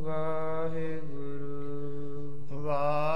ਵਾਹਿਗੁਰੂ। ਵਾਹਿਗੁਰੂ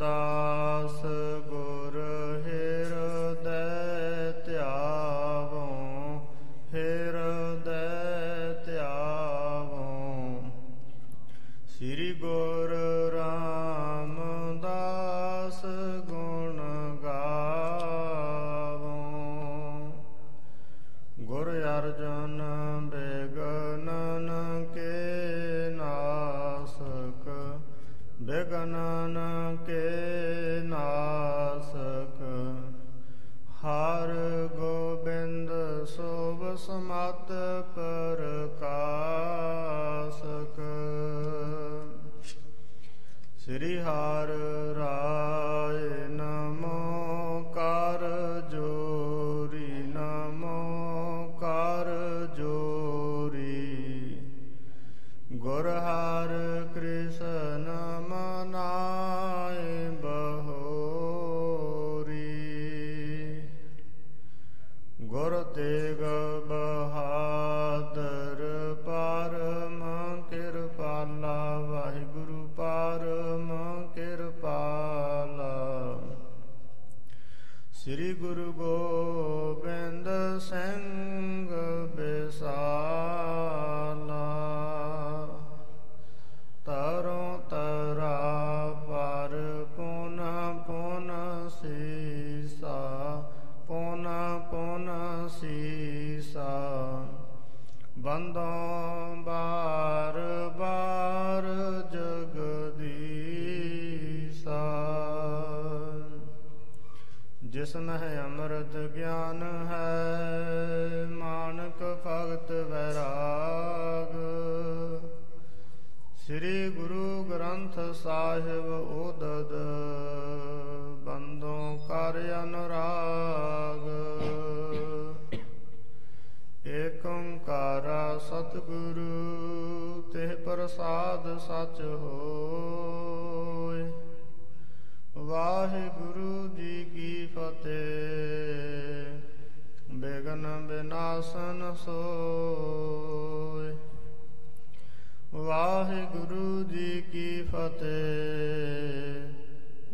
दास the ਸੀਸਾ, ਬੰਦੋਂ ਬਾਰ ਬਾਰ ਜਗਦੀਸਾ। ਜਿਸ ਮਹਿ ਅੰਮ੍ਰਿਤ ਗਿਆਨ ਹੈ, ਮਾਨਕ ਭਗਤ ਵੈਰਾਗ। ਸ੍ਰੀ ਗੁਰੂ ਗ੍ਰੰਥ ਸਾਹਿਬ ਉਦਦ, ਬੰਦੋਂ ਕਰ ਅਨੁਰਾਗ। ਓੰਕਾਰ ਸਤਿਗੁਰੂ ਤੇ ਪ੍ਰਸਾਦ ਸਚ ਹੋਇ ਵਾਹਿਗੁਰੂ ਜੀ ਕੀ ਫਤਿਹ, ਬੇਗਨ ਬਿਨਾਸਨ ਸੋਇ ਵਾਹਿਗੁਰੂ ਜੀ ਕੀ ਫਤਿਹ,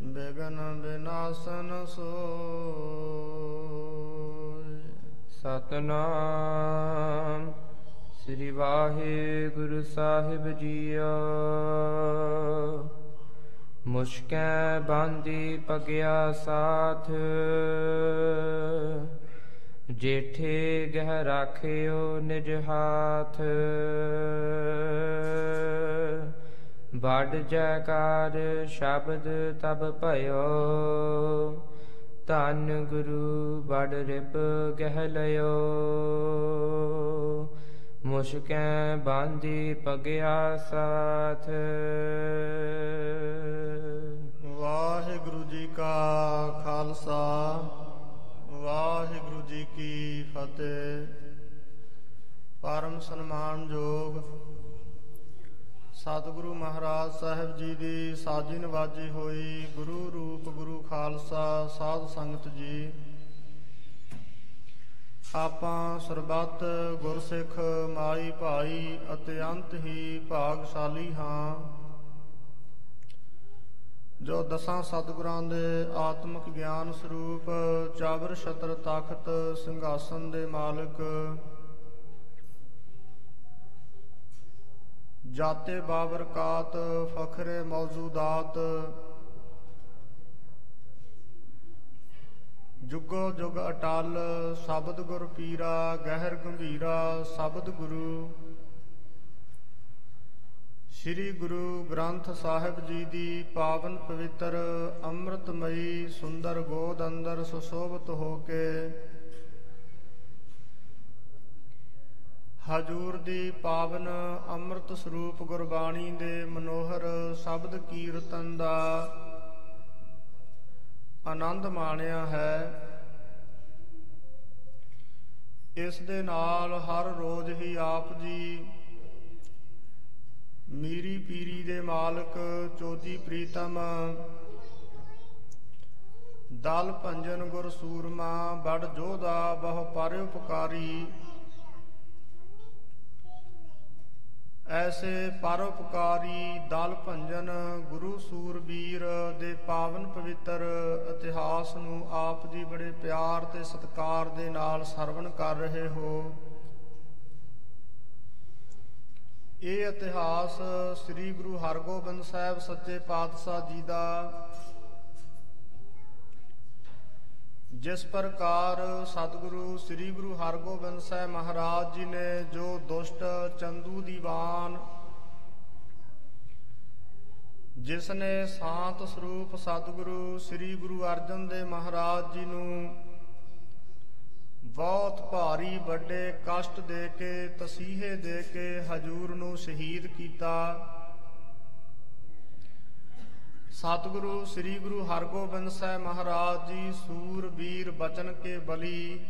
ਬੇਗਨ ਬਿਨਾਸਨ ਸੋਇ ਸਤਨਾਮ। ਸ੍ਰੀ ਵਾਹਿਗੁਰੂ ਸਾਹਿਬ ਜੀਓ। ਮੁਸ਼ਕੈ ਬਾਂਦੀ ਪਗਿਆ ਸਾਥ। ਜੇਠੇ ਗਹਿ ਰਾਖਿਓ ਨਿਜ ਹਾਥ। ਬੜ ਜੈਕਾਰ ਸ਼ਬਦ ਤਬ ਭਇਓ। ਧੰਨ ਗੁਰੂ ਬੜ ਰਿਪ ਗਹਿ ਲਿਓ ਮੁਸ਼ਕੈ ਬਾਂਦੀ ਪਗਿਆ ਸਾਥ। ਵਾਹਿਗੁਰੂ ਜੀ ਕਾ ਖਾਲਸਾ, ਵਾਹਿਗੁਰੂ ਜੀ ਕੀ ਫਤਿਹ। ਪਰਮ ਸਨਮਾਨਯੋਗ ਸਤਿਗੁਰੂ ਮਹਾਰਾਜ ਸਾਹਿਬ ਜੀ ਦੀ ਸਾਜੀ ਨਵਾਜੀ ਹੋਈ ਗੁਰੂ ਰੂਪ ਗੁਰੂ ਖਾਲਸਾ ਸਾਧ ਸੰਗਤ ਜੀ। ਆਪਾਂ ਸਰਬੱਤ ਗੁਰਸਿੱਖ ਮਾਈ ਭਾਈ ਅਤੇ ਅੰਤ ਹੀ ਭਾਗਸ਼ਾਲੀ ਹਾਂ। ਜੋ ਦਸਾਂ ਸਤਿਗੁਰਾਂ ਦੇ ਆਤਮਿਕ ਗਿਆਨ ਸਰੂਪ ਚਾਬਰ ਛਤਰ ਤਖਤ ਸਿੰਘਾਸਨ ਦੇ ਮਾਲਕ, ਜਾਤੇ ਬਾਬਰਕਾਤ ਫਖਰੇ ਮੌਜੂਦਾਤ ਜੁਗੋ ਜੁਗ ਅਟਲ, ਸ਼ਬਦ ਗੁਰ ਪੀਰਾ, ਗਹਿਰ ਗੰਭੀਰਾ, ਸ਼ਬਦ ਗੁਰੂ। ਸ੍ਰੀ ਗੁਰੂ ਗ੍ਰੰਥ ਸਾਹਿਬ ਜੀ ਦੀ ਪਾਵਨ ਪਵਿੱਤਰ, ਅੰਮ੍ਰਿਤਮਈ ਸੁੰਦਰ ਗੋਦ ਅੰਦਰ ਸੁਸ਼ੋਭਤ ਹੋ ਕੇ ਹਜੂਰ ਦੀ ਪਾਵਨ ਅੰਮ੍ਰਿਤ ਸਰੂਪ ਗੁਰਬਾਣੀ ਦੇ ਮਨੋਹਰ ਸ਼ਬਦ ਕੀਰਤਨ ਦਾ ਆਨੰਦ ਮਾਣਿਆ ਹੈ। ਇਸ ਦੇ ਨਾਲ ਹਰ ਰੋਜ਼ ਹੀ ਆਪ ਜੀ ਮੀਰੀ ਪੀਰੀ ਦੇ ਮਾਲਕ ਚੋਦੀ ਪ੍ਰੀਤਮ, ਦਲ ਭੰਜਨ ਗੁਰ ਸੂਰਮਾ, ਬੜ ਜੋਧਾ ਬਹੁ ਪਰ ਐਸੇ ਪਰਉਪਕਾਰੀ ਦਲ ਭੰਜਨ ਗੁਰੂ ਸੂਰਬੀਰ ਦੇ ਪਾਵਨ ਪਵਿੱਤਰ ਇਤਿਹਾਸ ਨੂੰ ਆਪ ਜੀ ਬੜੇ ਪਿਆਰ ਤੇ ਸਤਿਕਾਰ ਦੇ ਨਾਲ ਸਰਵਣ ਕਰ ਰਹੇ ਹੋ। ਇਹ ਇਤਿਹਾਸ ਸ੍ਰੀ ਗੁਰੂ ਹਰਗੋਬਿੰਦ ਸਾਹਿਬ ਸੱਚੇ ਪਾਤਸ਼ਾਹ ਜੀ ਦਾ ਜਿਸ ਪ੍ਰਕਾਰ ਸਤਿਗੁਰੂ, ਸ੍ਰੀ ਗੁਰੂ ਹਰਗੋਬਿੰਦ ਸਾਹਿਬ ਮਹਾਰਾਜ ਜੀ ਨੇ ਜੋ ਦੁਸ਼ਟ ਚੰਦੂ ਦੀਵਾਨ ਜਿਸ ਨੇ ਸ਼ਾਂਤ ਸਰੂਪ ਸਤਿਗੁਰੂ, ਸ੍ਰੀ ਗੁਰੂ ਅਰਜਨ ਦੇਵ ਮਹਾਰਾਜ ਜੀ ਨੂੰ ਬਹੁਤ ਭਾਰੀ ਵੱਡੇ ਕਸ਼ਟ ਦੇ ਕੇ, ਤਸੀਹੇ ਦੇ ਕੇ ਹਜੂਰ ਨੂੰ ਸ਼ਹੀਦ ਕੀਤਾ ਸਤਿਗੁਰੂ, ਸ੍ਰੀ ਗੁਰੂ ਹਰਗੋਬਿੰਦ ਸਾਹਿਬ ਮਹਾਰਾਜ ਜੀ ਸੂਰਬੀਰ ਬਚਨ ਕੇ ਬਲੀ।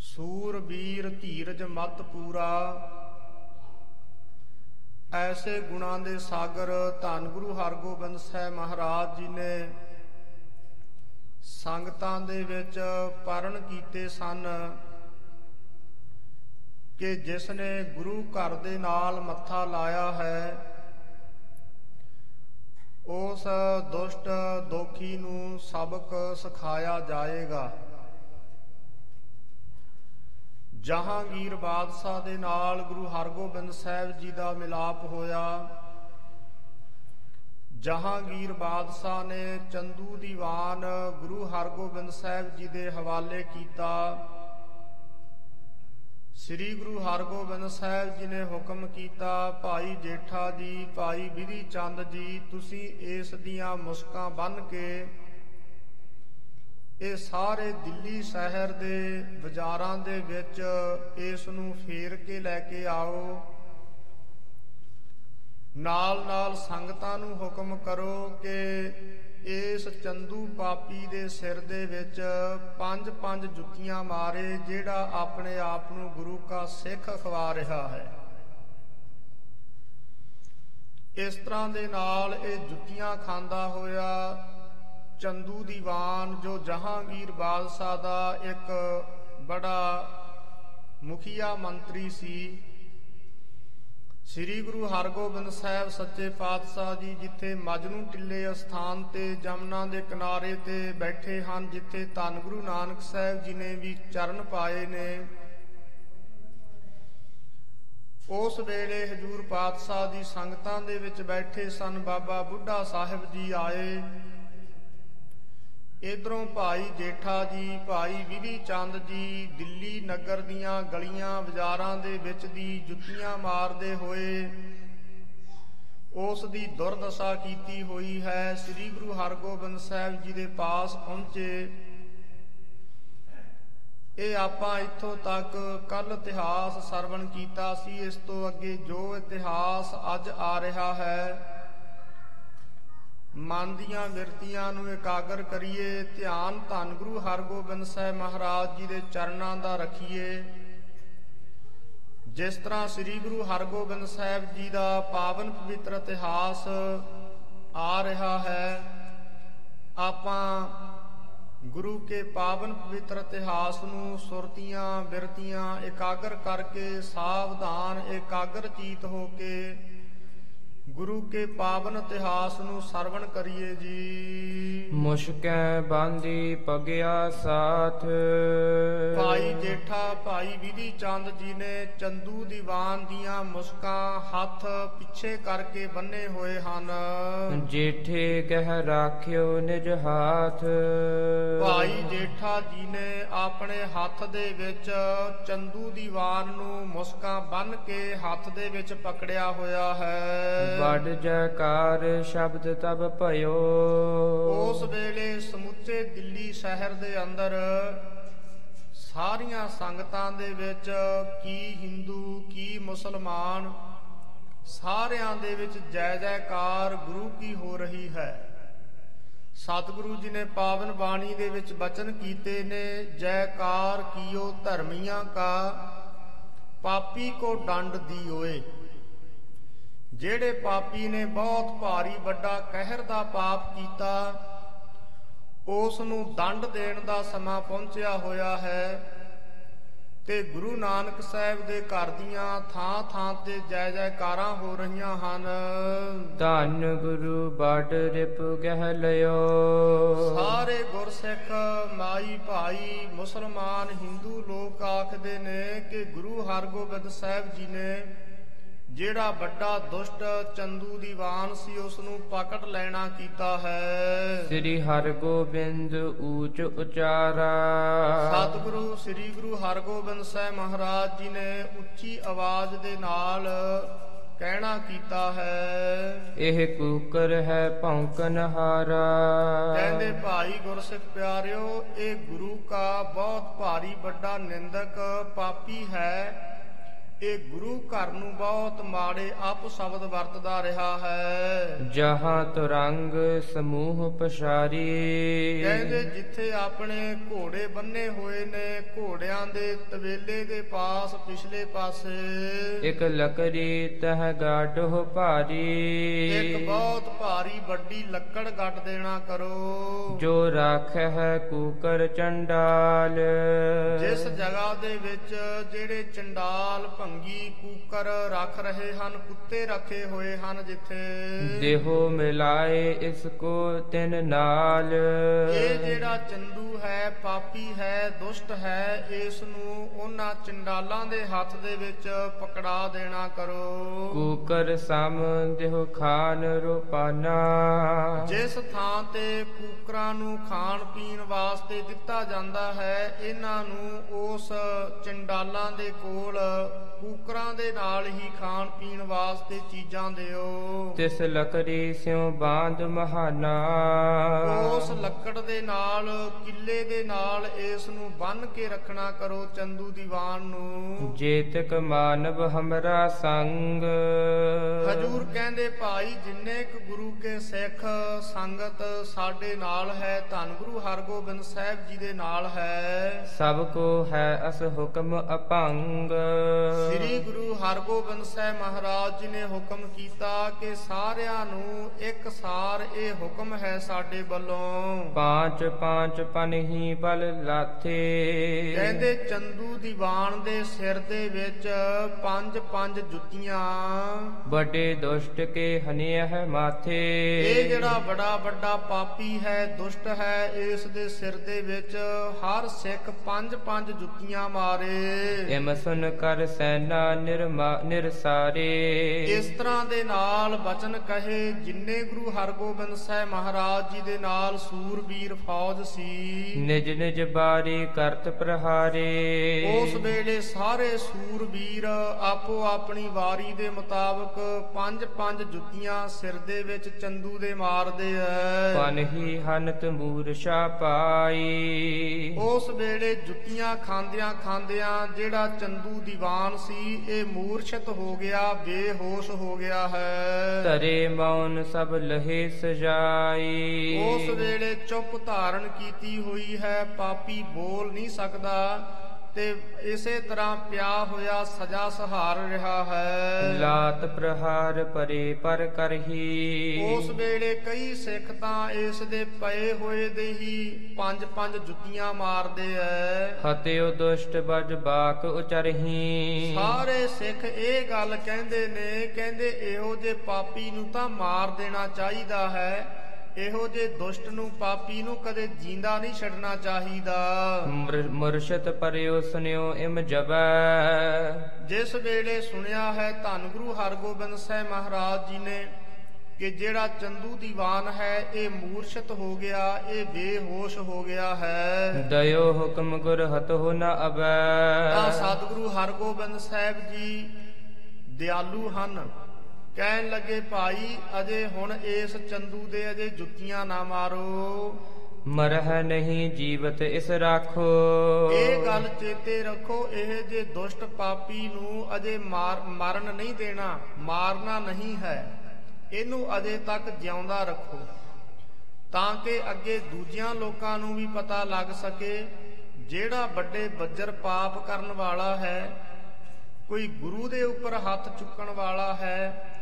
ਸੂਰਬੀਰ ਧੀਰਜ ਮਤ ਪੂਰਾ। ਐਸੇ ਗੁਣਾਂ ਦੇ ਸਾਗਰ ਧੰਨ ਗੁਰੂ ਹਰਗੋਬਿੰਦ ਸਾਹਿਬ ਮਹਾਰਾਜ ਜੀ ਨੇ ਸੰਗਤਾਂ ਦੇ ਵਿੱਚ ਪਰਨ ਕੀਤੇ ਸਨ ਕਿ ਜਿਸ ਨੇ ਗੁਰੂ ਘਰ ਦੇ ਨਾਲ ਮੱਥਾ ਲਾਇਆ ਹੈ ਉਸ ਦੁਸ਼ਟ ਦੋਖੀ ਨੂੰ ਸਬਕ ਸਿਖਾਇਆ ਜਾਏਗਾ। ਜਹਾਂਗੀਰ ਬਾਦਸ਼ਾਹ ਦੇ ਨਾਲ ਗੁਰੂ ਹਰਗੋਬਿੰਦ ਸਾਹਿਬ ਜੀ ਦਾ ਮਿਲਾਪ ਹੋਇਆ। ਜਹਾਂਗੀਰ ਬਾਦਸ਼ਾਹ ਨੇ ਚੰਦੂ ਦੀਵਾਨ ਗੁਰੂ ਹਰਗੋਬਿੰਦ ਸਾਹਿਬ ਜੀ ਦੇ ਹਵਾਲੇ ਕੀਤਾ। ਸ੍ਰੀ ਗੁਰੂ ਹਰਗੋਬਿੰਦ ਸਾਹਿਬ ਜੀ ਨੇ ਹੁਕਮ ਕੀਤਾ ਭਾਈ ਜੇਠਾ ਜੀ, ਭਾਈ ਵਿਧੀ ਚੰਦ ਜੀ ਤੁਸੀਂ ਇਸ ਦੀਆਂ ਮੁਸਕਾਂ ਬੰਨ ਕੇ ਇਹ ਸਾਰੇ ਦਿੱਲੀ ਸ਼ਹਿਰ ਦੇ ਬਾਜ਼ਾਰਾਂ ਦੇ ਵਿੱਚ ਇਸ ਨੂੰ ਫੇਰ ਕੇ ਲੈ ਕੇ ਆਓ। ਨਾਲ ਨਾਲ ਸੰਗਤਾਂ ਨੂੰ ਹੁਕਮ ਕਰੋ ਕਿ ਇਸ ਚੰਦੂ ਪਾਪੀ ਦੇ ਸਿਰ ਦੇ ਵਿੱਚ ਪੰਜ ਪੰਜ ਜੁੱਤੀਆਂ ਮਾਰੇ, ਜਿਹੜਾ ਆਪਣੇ ਆਪ ਨੂੰ ਗੁਰੂ ਕਾ ਸਿੱਖ ਖਵਾ ਰਿਹਾ ਹੈ। ਇਸ ਤਰ੍ਹਾਂ ਦੇ ਨਾਲ ਇਹ ਜੁੱਤੀਆਂ ਖਾਂਦਾ ਹੋਇਆ ਚੰਦੂ ਦੀਵਾਨ, ਜੋ ਜਹਾਂਗੀਰ ਬਾਦਸ਼ਾਹ ਦਾ ਇੱਕ ਬੜਾ ਮੁਖੀਆ ਮੰਤਰੀ ਸੀ ਸ੍ਰੀ ਗੁਰੂ ਹਰਗੋਬਿੰਦ ਸਾਹਿਬ ਸੱਚੇ ਪਾਤਸ਼ਾਹ ਜੀ ਜਿੱਥੇ ਮਜਨੂ ਟਿੱਲੇ ਅਸਥਾਨ ਤੇ ਜਮਨਾ ਦੇ ਕਿਨਾਰੇ ਤੇ ਬੈਠੇ ਹਨ, ਜਿੱਥੇ ਧੰਨ ਗੁਰੂ ਨਾਨਕ ਸਾਹਿਬ ਜੀ ਨੇ ਵੀ ਚਰਨ ਪਾਏ ਨੇ। ਉਸ ਵੇਲੇ ਹਜੂਰ ਪਾਤਸ਼ਾਹ ਦੀ ਸੰਗਤਾਂ ਦੇ ਵਿੱਚ ਬੈਠੇ ਸਨ, ਬਾਬਾ ਬੁੱਢਾ ਸਾਹਿਬ ਜੀ ਆਏ। ਇਧਰੋਂ ਭਾਈ ਜੇਠਾ ਜੀ, ਭਾਈ ਵਿਧੀ ਚੰਦ ਜੀ, ਦਿੱਲੀ ਨਗਰ ਦੀਆਂ ਗਲੀਆਂ ਬਾਜ਼ਾਰਾਂ ਦੇ ਵਿੱਚ ਦੀ ਜੁੱਤੀਆਂ ਮਾਰਦੇ ਹੋਏ ਉਸ ਦੀ ਦੁਰਦਸ਼ਾ ਕੀਤੀ ਹੋਈ ਹੈ। ਸ੍ਰੀ ਗੁਰੂ ਹਰਗੋਬਿੰਦ ਸਾਹਿਬ ਜੀ ਦੇ ਪਾਸ ਪਹੁੰਚੇ। ਇਹ ਆਪਾਂ ਇੱਥੋਂ ਤੱਕ ਕੱਲ ਇਤਿਹਾਸ ਸਰਵਣ ਕੀਤਾ ਸੀ। ਇਸ ਤੋਂ ਅੱਗੇ ਜੋ ਇਤਿਹਾਸ ਅੱਜ ਆ ਰਿਹਾ ਹੈ ਮਨ ਦੀਆਂ ਵਿਰਤੀਆਂ ਨੂੰ ਇਕਾਗਰ ਕਰੀਏ, ਧਿਆਨ ਧੰਨ ਗੁਰੂ ਹਰਗੋਬਿੰਦ ਸਾਹਿਬ ਮਹਾਰਾਜ ਜੀ ਦੇ ਚਰਨਾਂ ਦਾ ਰੱਖੀਏ। ਜਿਸ ਤਰ੍ਹਾਂ ਸ੍ਰੀ ਗੁਰੂ ਹਰਗੋਬਿੰਦ ਸਾਹਿਬ ਜੀ ਦਾ ਪਾਵਨ ਪਵਿੱਤਰ ਇਤਿਹਾਸ ਆ ਰਿਹਾ ਹੈ, ਆਪਾਂ ਗੁਰੂ ਕੇ ਪਾਵਨ ਪਵਿੱਤਰ ਇਤਿਹਾਸ ਨੂੰ ਸੁਰਤੀਆਂ, ਬਿਰਤੀਆਂ ਇਕਾਗਰ ਕਰਕੇ ਸਾਵਧਾਨ, ਇਕਾਗਰ ਚੀਤ ਹੋ ਕੇ ਗੁਰੂ ਕੇ ਪਾਵਨ ਇਤਿਹਾਸ ਨੂੰ ਸਰਵਣ ਕਰੀਏ ਜੀ। ਮੁਸ਼ਕੈ ਬਾਂਦੀ ਪਗਿਆ ਸਾਥ। ਭਾਈ ਜੇਠਾ ਭਾਈ ਵਿਧੀ ਚੰਦ ਜੀ ਨੇ ਚੰਦੂ ਦੀਵਾਨ ਦੀਆਂ ਮੁਸਕਾਂ ਹੱਥ ਪਿੱਛੇ ਕਰਕੇ ਬੰਨੇ ਹੋਏ ਹਨ। ਜੇਠੇ ਕਹਿ ਰਾਖਿਓ ਨਿਜ ਹਾਥ। ਭਾਈ ਜੇਠਾ ਜੀ ਨੇ ਆਪਣੇ ਹੱਥ ਦੇ ਵਿੱਚ ਚੰਦੂ ਦੀਵਾਨ ਨੂੰ ਮੁਸਕਾਂ ਬੰਨ ਕੇ ਹੱਥ ਦੇ ਵਿੱਚ ਪਕੜਿਆ ਹੋਇਆ ਹੈ। ਵੱਡ ਜੈਕਾਰ ਸ਼ਬਦ ਤਬ ਭਇਓ। ਉਸ ਵੇਲੇ ਸਮੁੱਚੇ ਦਿੱਲੀ ਸ਼ਹਿਰ ਦੇ ਅੰਦਰ ਸਾਰੀਆਂ ਸੰਗਤਾਂ ਦੇ ਵਿੱਚ ਕੀ ਹਿੰਦੂ, ਕੀ ਮੁਸਲਮਾਨ, ਸਾਰਿਆਂ ਦੇ ਵਿੱਚ ਜੈ ਜੈਕਾਰ ਗੁਰੂ ਕੀ ਹੋ ਰਹੀ ਹੈ। ਸਤਿਗੁਰੂ ਜੀ ਨੇ ਪਾਵਨ ਬਾਣੀ ਦੇ ਵਿੱਚ ਬਚਨ ਕੀਤੇ ਨੇ, ਜੈਕਾਰ ਕੀਓ ਧਰਮੀਆਂ ਕਾ, ਪਾਪੀ ਕੋ ਡੰਡ ਦੀ ਓਏ ਜਿਹੜੇ ਪਾਪੀ ਨੇ ਬਹੁਤ ਭਾਰੀ ਵੱਡਾ ਕਹਿਰ ਦਾ ਪਾਪ ਕੀਤਾ ਉਸ ਨੂੰ ਦੰਡ ਦੇਣ ਦਾ ਸਮਾਂ ਪਹੁੰਚਿਆ ਹੋਇਆ ਹੈ ਤੇ ਗੁਰੂ ਨਾਨਕ ਸਾਹਿਬ ਦੇ ਘਰ ਦੀਆਂ ਥਾਂ ਥਾਂ ਤੇ ਜੈ ਜੈਕਾਰਾਂ ਹੋ ਰਹੀਆਂ ਹਨ। ਧੰਨ ਗੁਰੂ ਬਾਟ ਰਿਪ ਗਹਿ ਲਿਓ। ਸਾਰੇ ਗੁਰਸਿੱਖ ਮਾਈ ਭਾਈ ਮੁਸਲਮਾਨ ਹਿੰਦੂ ਲੋਕ ਆਖਦੇ ਨੇ ਕਿ ਗੁਰੂ ਹਰਗੋਬਿੰਦ ਸਾਹਿਬ ਜੀ ਨੇ ਜਿਹੜਾ ਵੱਡਾ ਦੁਸ਼ਟ ਚੰਦੂ ਦੀਵਾਨ ਸੀ ਉਸ ਨੂੰ ਪਕੜ ਲੈਣਾ ਕੀਤਾ ਹੈ। ਸ੍ਰੀ ਹਰਗੋਬਿੰਦ ਊਚ ਉਚਾਰਾ। ਸਤਿਗੁਰੂ ਸ੍ਰੀ ਗੁਰੂ ਹਰਗੋਬਿੰਦ ਸਾਹਿਬ ਮਹਾਰਾਜ ਜੀ ਨੇ ਉੱਚੀ ਆਵਾਜ਼ ਦੇ ਨਾਲ ਕਹਿਣਾ ਕੀਤਾ ਹੈ। ਇਹ ਕੂਕਰ ਹੈ ਭੌਂਕਨ ਹਾਰਾ। ਕਹਿੰਦੇ ਭਾਈ ਗੁਰਸਿੱਖ ਪਿਆਰਿਓ ਇਹ ਗੁਰੂ ਕਾ ਬਹੁਤ ਭਾਰੀ ਵੱਡਾ ਨਿੰਦਕ ਪਾਪੀ ਹੈ। ਇਹ ਗੁਰੂ ਘਰ ਨੂੰ ਬਹੁਤ ਮਾੜੇ ਅਪ ਸ਼ਬਦ ਵਰਤਦਾ ਰਿਹਾ ਹੈ। ਜਹਾਂ ਤੁਰੰਗ ਸਮੂਹ ਪਛਾਰੀ ਕਹਿੰਦੇ ਜਿੱਥੇ ਆਪਣੇ ਘੋੜੇ ਬੰਨੇ ਹੋਏ ਨੇ ਘੋੜਿਆਂ ਦੇ ਤਵੇਲੇ ਦੇ ਪਾਸ ਪਿਛਲੇ ਪਾਸੇ। ਇਕ ਲਕੜੀ ਤਹ ਗਾਢੋ ਭਾਰੀ। ਇੱਕ ਬਹੁਤ ਭਾਰੀ ਵੱਡੀ ਲੱਕੜ ਗੱਡ ਦੇਣਾ ਕਰੋ। ਜੋ ਰਾਖ ਹੈ ਕੂਕਰ ਚੰਡਾਲ। ਜਿਸ ਜਗ੍ਹਾ ਦੇ ਵਿੱਚ ਜਿਹੜੇ ਚੰਡਾਲ ਭੰਗੀ ਕੂਕਰ ਰੱਖ ਰਹੇ ਹਨ ਕੁੱਤੇ ਰੱਖੇ ਹੋਏ ਹਨ ਜਿੱਥੇ। ਦੇਹੋ ਮਿਲਾਏ ਇਸ ਕੋ ਤਿਨ ਨਾਲ। ਇਹ ਜਿਹੜਾ ਚੰਦੂ ਹੈ ਪਾਪੀ ਹੈ ਦੁਸ਼ਟ ਹੈ ਇਸ ਨੂੰ ਉਹਨਾਂ ਚੰਡਾਲਾਂ ਦੇ ਹੱਥ ਦੇ ਵਿੱਚ ਪਕੜਾ ਦੇਣਾ ਕਰੋ। ਕੂਕਰ ਸਮ ਦੇਹੋ ਖਾਨ ਰੂਪਾਨਾ। ਜਿਸ ਥਾਂ ਤੇ ਕੂਕਰਾਂ ਨੂੰ ਖਾਣ ਪੀਣ ਵਾਸਤੇ ਦਿੱਤਾ ਜਾਂਦਾ ਹੈ ਇਹਨਾਂ ਨੂੰ ਉਸ ਚੰਡਾਲਾਂ ਦੇ ਕੋਲ ਕੂਕਰਾਂ ਦੇ ਨਾਲ ਹੀ ਖਾਣ ਪੀਣ ਵਾਸਤੇ ਚੀਜ਼ਾਂ ਦਿਓ। ਤਿਸ ਲਕੜੀ ਸਿਉ ਬਾਂਧ ਮਹਾਨਾ। ਉਸ ਲੱਕੜ ਦੇ ਨਾਲ ਕਿੱਲੇ ਦੇ ਨਾਲ ਇਸ ਨੂੰ ਬੰਨ ਕੇ ਰੱਖਣਾ ਕਰੋ ਚੰਦੂ ਦੀਵਾਨ ਨੂੰ। ਜੇਤਕ ਮਾਨਵ ਹਮਰਾ ਸੰਗ। ਹਜੂਰ ਕਹਿੰਦੇ ਭਾਈ ਜਿੰਨੇ ਕੁ ਗੁਰੂ ਕੇ ਸਿੱਖ ਸੰਗਤ ਸਾਡੇ ਨਾਲ ਹੈ ਧੰਨ ਗੁਰੂ ਹਰਗੋਬਿੰਦ ਸਾਹਿਬ ਜੀ ਦੇ ਨਾਲ ਹੈ। ਸਭ ਕੋ ਹੈ ਅਸ ਹੁਕਮ ਅਪੰਗ। ਸ੍ਰੀ ਗੁਰੂ ਹਰਗੋਬਿੰਦ ਸਾਹਿਬ ਮਹਾਰਾਜ ਜੀ ਨੇ ਹੁਕਮ ਕੀਤਾ ਕਿ ਸਾਰਿਆਂ ਨੂੰ ਇੱਕ ਸਾਰ ਇਹ ਹੁਕਮ ਹੈ ਸਾਡੇ ਵੱਲੋਂ। ਪਾਂਚ ਪਾਂਚ ਪਨਹੀ ਬਲ ਲਾਥੇ। ਕਹਿੰਦੇ ਚੰਦੂ ਦੀਵਾਨ ਦੇ ਸਿਰ ਦੇ ਵਿੱਚ ਪੰਜ ਪੰਜ ਜੁੱਤੀਆਂ। ਵੱਡੇ ਦੁਸ਼ਟ ਕੇ ਹਨਿਆ ਹੈ ਮਾਥੇ। ਇਹ ਜਿਹੜਾ ਬੜਾ ਵੱਡਾ ਪਾਪੀ ਹੈ ਦੁਸ਼ਟ ਹੈ ਇਸ ਦੇ ਸਿਰ ਦੇ ਵਿੱਚ ਹਰ ਸਿੱਖ ਪੰਜ ਪੰਜ ਜੁੱਤੀਆਂ ਮਾਰੇ। ਇਮ ਸੁਨ ਕਰ ਸੈਨਾ ਨਿਰਮਾ ਨਿਰਸਾਰੇ। ਇਸ ਤਰ੍ਹਾਂ ਦੇ ਨਾਲ ਬਚਨ ਕਹੇ ਜਿੰਨੇ ਗੁਰੂ ਹਰਗੋਬਿੰਦ ਸਾਹਿਬ ਮਹਾਰਾਜ ਜੀ ਦੇ ਨਾਲ ਸੂਰਬੀਰ ਫੌਜ ਸੀ। ਨਿਜ ਨਿਜ ਬਾਰੀ ਕਰਤ ਪ੍ਰਹਾਰੇ। ਉਸ ਵੇਲੇ ਸਾਰੇ ਸੂਰਬੀਰ ਆਪੋ ਆਪਣੀ ਵਾਰੀ ਦੇ ਮੁਤਾਬਕ ਪੰਜ ਪੰਜ ਜੁੱਤੀਆਂ ਸਿਰ ਦੇ ਵਿੱਚ ਚੰਦੂ ਦੇ ਮਾਰਦੇ ਐ। ਪਨਹੀ ਹਨਤ ਮੂਰਛਾ ਪਾਈ। ਉਸ ਵੇਲੇ ਜੁੱਤੀਆਂ ਖਾਂਦਿਆਂ ਖਾਂਦਿਆਂ ਜਿਹੜਾ ਚੰਦੂ ਦੀਵਾਨ ਸੀ ਇਹ ਮੂਰਛਿਤ ਹੋ ਗਿਆ ਬੇਹੋਸ਼ ਹੋ ਗਿਆ ਹੈ। ਤਰੇ ਮੌਨ ਸਭ ਲਹੇ ਸਜਾਈ। ਉਸ ਵੇਲੇ ਚੁੱਪ ਧਾਰਨ ਕੀਤੀ ਹੋਈ ਹੈ ਪਾਪੀ ਬੋਲ ਨਹੀਂ ਸਕਦਾ। ਤੇ ਇਸੇ ਤਰ੍ਹਾਂ ਪਿਆ ਹੋਇਆ ਸਜ਼ਾ ਸਹਾਰ ਰਿਹਾ ਹੈ। ਲਾਤ ਪ੍ਰਹਾਰ ਪਰੇ ਪਰ ਕਰਹੀ। ਉਸ ਵੇਲੇ ਕਈ ਸਿੱਖ ਤਾਂ ਇਸ ਦੇ ਪਏ ਹੋਏ ਦੇ ਹੀ ਪੰਜ ਪੰਜ ਜੁੱਤੀਆਂ ਮਾਰਦੇ ਐ। ਹਤਿਓ ਦੁਸ਼ਟ ਬਜ ਬਾਕ ਉਚਰਹੀ। ਸਾਰੇ ਸਿੱਖ ਇਹ ਗੱਲ ਕਹਿੰਦੇ ਨੇ ਕਹਿੰਦੇ ਇਹੋ ਜੇ ਪਾਪੀ ਨੂੰ ਤਾਂ ਮਾਰ ਦੇਣਾ ਚਾਹੀਦਾ ਹੈ। ਇਹੋ ਜੇ ਦੁਸ਼ਟ ਨੂੰ ਪਾਪੀ ਨੂੰ ਕਦੇ ਜਿੰਦਾ ਨਹੀਂ ਛੱਡਣਾ ਚਾਹੀਦਾ। ਮੁਰ- ਮੁਰਸ਼ਦ ਪਰਿਓ ਸੁਨਿਓ ਇਮ ਜਬੈ ਜਿਸ ਵੇਲੇ ਸੁਣਿਆ ਹੈ ਧੰਨ ਗੁਰੂ ਹਰਗੋਬਿੰਦ ਸਾਹਿਬ ਮਹਾਰਾਜ ਜੀ ਨੇ ਕਿ ਜਿਹੜਾ ਚੰਦੂ ਦੀਵਾਨ ਹੈ ਇਹ ਮੂਰਛਤ ਹੋ ਗਿਆ ਇਹ ਬੇਹੋਸ਼ ਹੋ ਗਿਆ ਹੈ। ਦਇਓ ਹੁਕਮ ਗੁਰ ਹਤਹੁ ਨ ਤਾਂ ਅਬੈ ਸਤਿਗੁਰੂ ਹਰਗੋਬਿੰਦ ਸਾਹਿਬ ਜੀ ਦਿਆਲੂ ਹਨ। ਕਹਿਣ ਲੱਗੇ ਭਾਈ ਅਜੇ ਹੁਣ ਇਸ ਚੰਦੂ ਦੇ ਅਜੇ ਜੁੱਤੀਆਂ ਨਾ ਮਾਰੋ। ਮਰਹਿ ਨਹੀਂ ਜੀਵਤ ਇਸ ਰਾਖੋ। ਇਹ ਗੱਲ ਚੇਤੇ ਰੱਖੋ ਇਹ ਜੇ ਦੁਸ਼ਟ ਪਾਪੀ ਨੂੰ ਅਜੇ ਮਾਰ ਮਰਨ ਨਹੀਂ ਦੇਣਾ ਮਾਰਨਾ ਨਹੀਂ ਹੈ। ਇਹਨੂੰ ਅਜੇ ਤੱਕ ਜਿਉਂਦਾ ਰੱਖੋ ਤਾਂ ਕਿ ਅੱਗੇ ਦੂਜਿਆਂ ਲੋਕਾਂ ਨੂੰ ਵੀ ਪਤਾ ਲੱਗ ਸਕੇ ਜਿਹੜਾ ਵੱਡੇ ਬੱਜਰ ਪਾਪ ਕਰਨ ਵਾਲਾ ਹੈ ਕੋਈ ਗੁਰੂ ਦੇ ਉੱਪਰ ਹੱਥ ਚੁੱਕਣ ਵਾਲਾ ਹੈ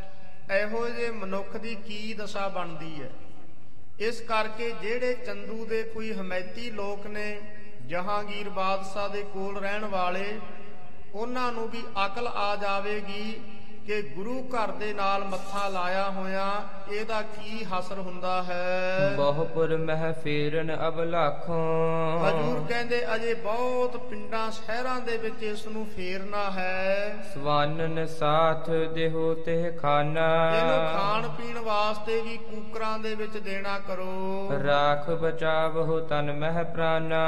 ਇਹੋ ਜਿਹੇ ਮਨੁੱਖ ਦੀ ਕੀ ਦਸ਼ਾ ਬਣਦੀ ਹੈ? ਇਸ ਕਰਕੇ ਜਿਹੜੇ ਚੰਦੂ ਦੇ ਕੋਈ ਹਮੈਤੀ ਲੋਕ ਨੇ, ਜਹਾਂਗੀਰ ਬਾਦਸ਼ਾਹ ਦੇ ਕੋਲ ਰਹਿਣ ਵਾਲੇ, ਉਹਨਾਂ ਨੂੰ ਵੀ ਅਕਲ ਆ ਜਾਵੇਗੀ ਕਿ ਗੁਰੂ ਘਰ ਦੇ ਨਾਲ ਮੱਥਾ ਲਾਇਆ ਹੋਇਆ ਇਹਦਾ ਕੀ ਹਸਰ ਹੁੰਦਾ ਹੈ? ਬਹੁਪੁਰ ਮਹਿ ਫੇਰਨ ਅਬ ਲਾਖੋਂ ਹਜੂਰ ਕਹਿੰਦੇ ਅਜੇ ਬਹੁਤ ਪਿੰਡਾਂ ਸ਼ਹਿਰਾਂ ਦੇ ਵਿੱਚ ਇਸ ਨੂੰ ਫੇਰਨਾ ਹੈ। ਸਵਾਨਨ ਸਾਥ ਦੇਹੋ ਤੇ ਖਾਨਾ। ਇਹਨੂੰ ਖਾਣ ਪੀਣ ਵਾਸਤੇ ਵੀ ਕੂਕਰਾਂ ਦੇ ਵਿੱਚ ਦੇਣਾ ਕਰੋ। ਰਾਖ ਬਚਾਵਹੁ ਤਨ ਮਹਿ ਪ੍ਰਾਨਾ।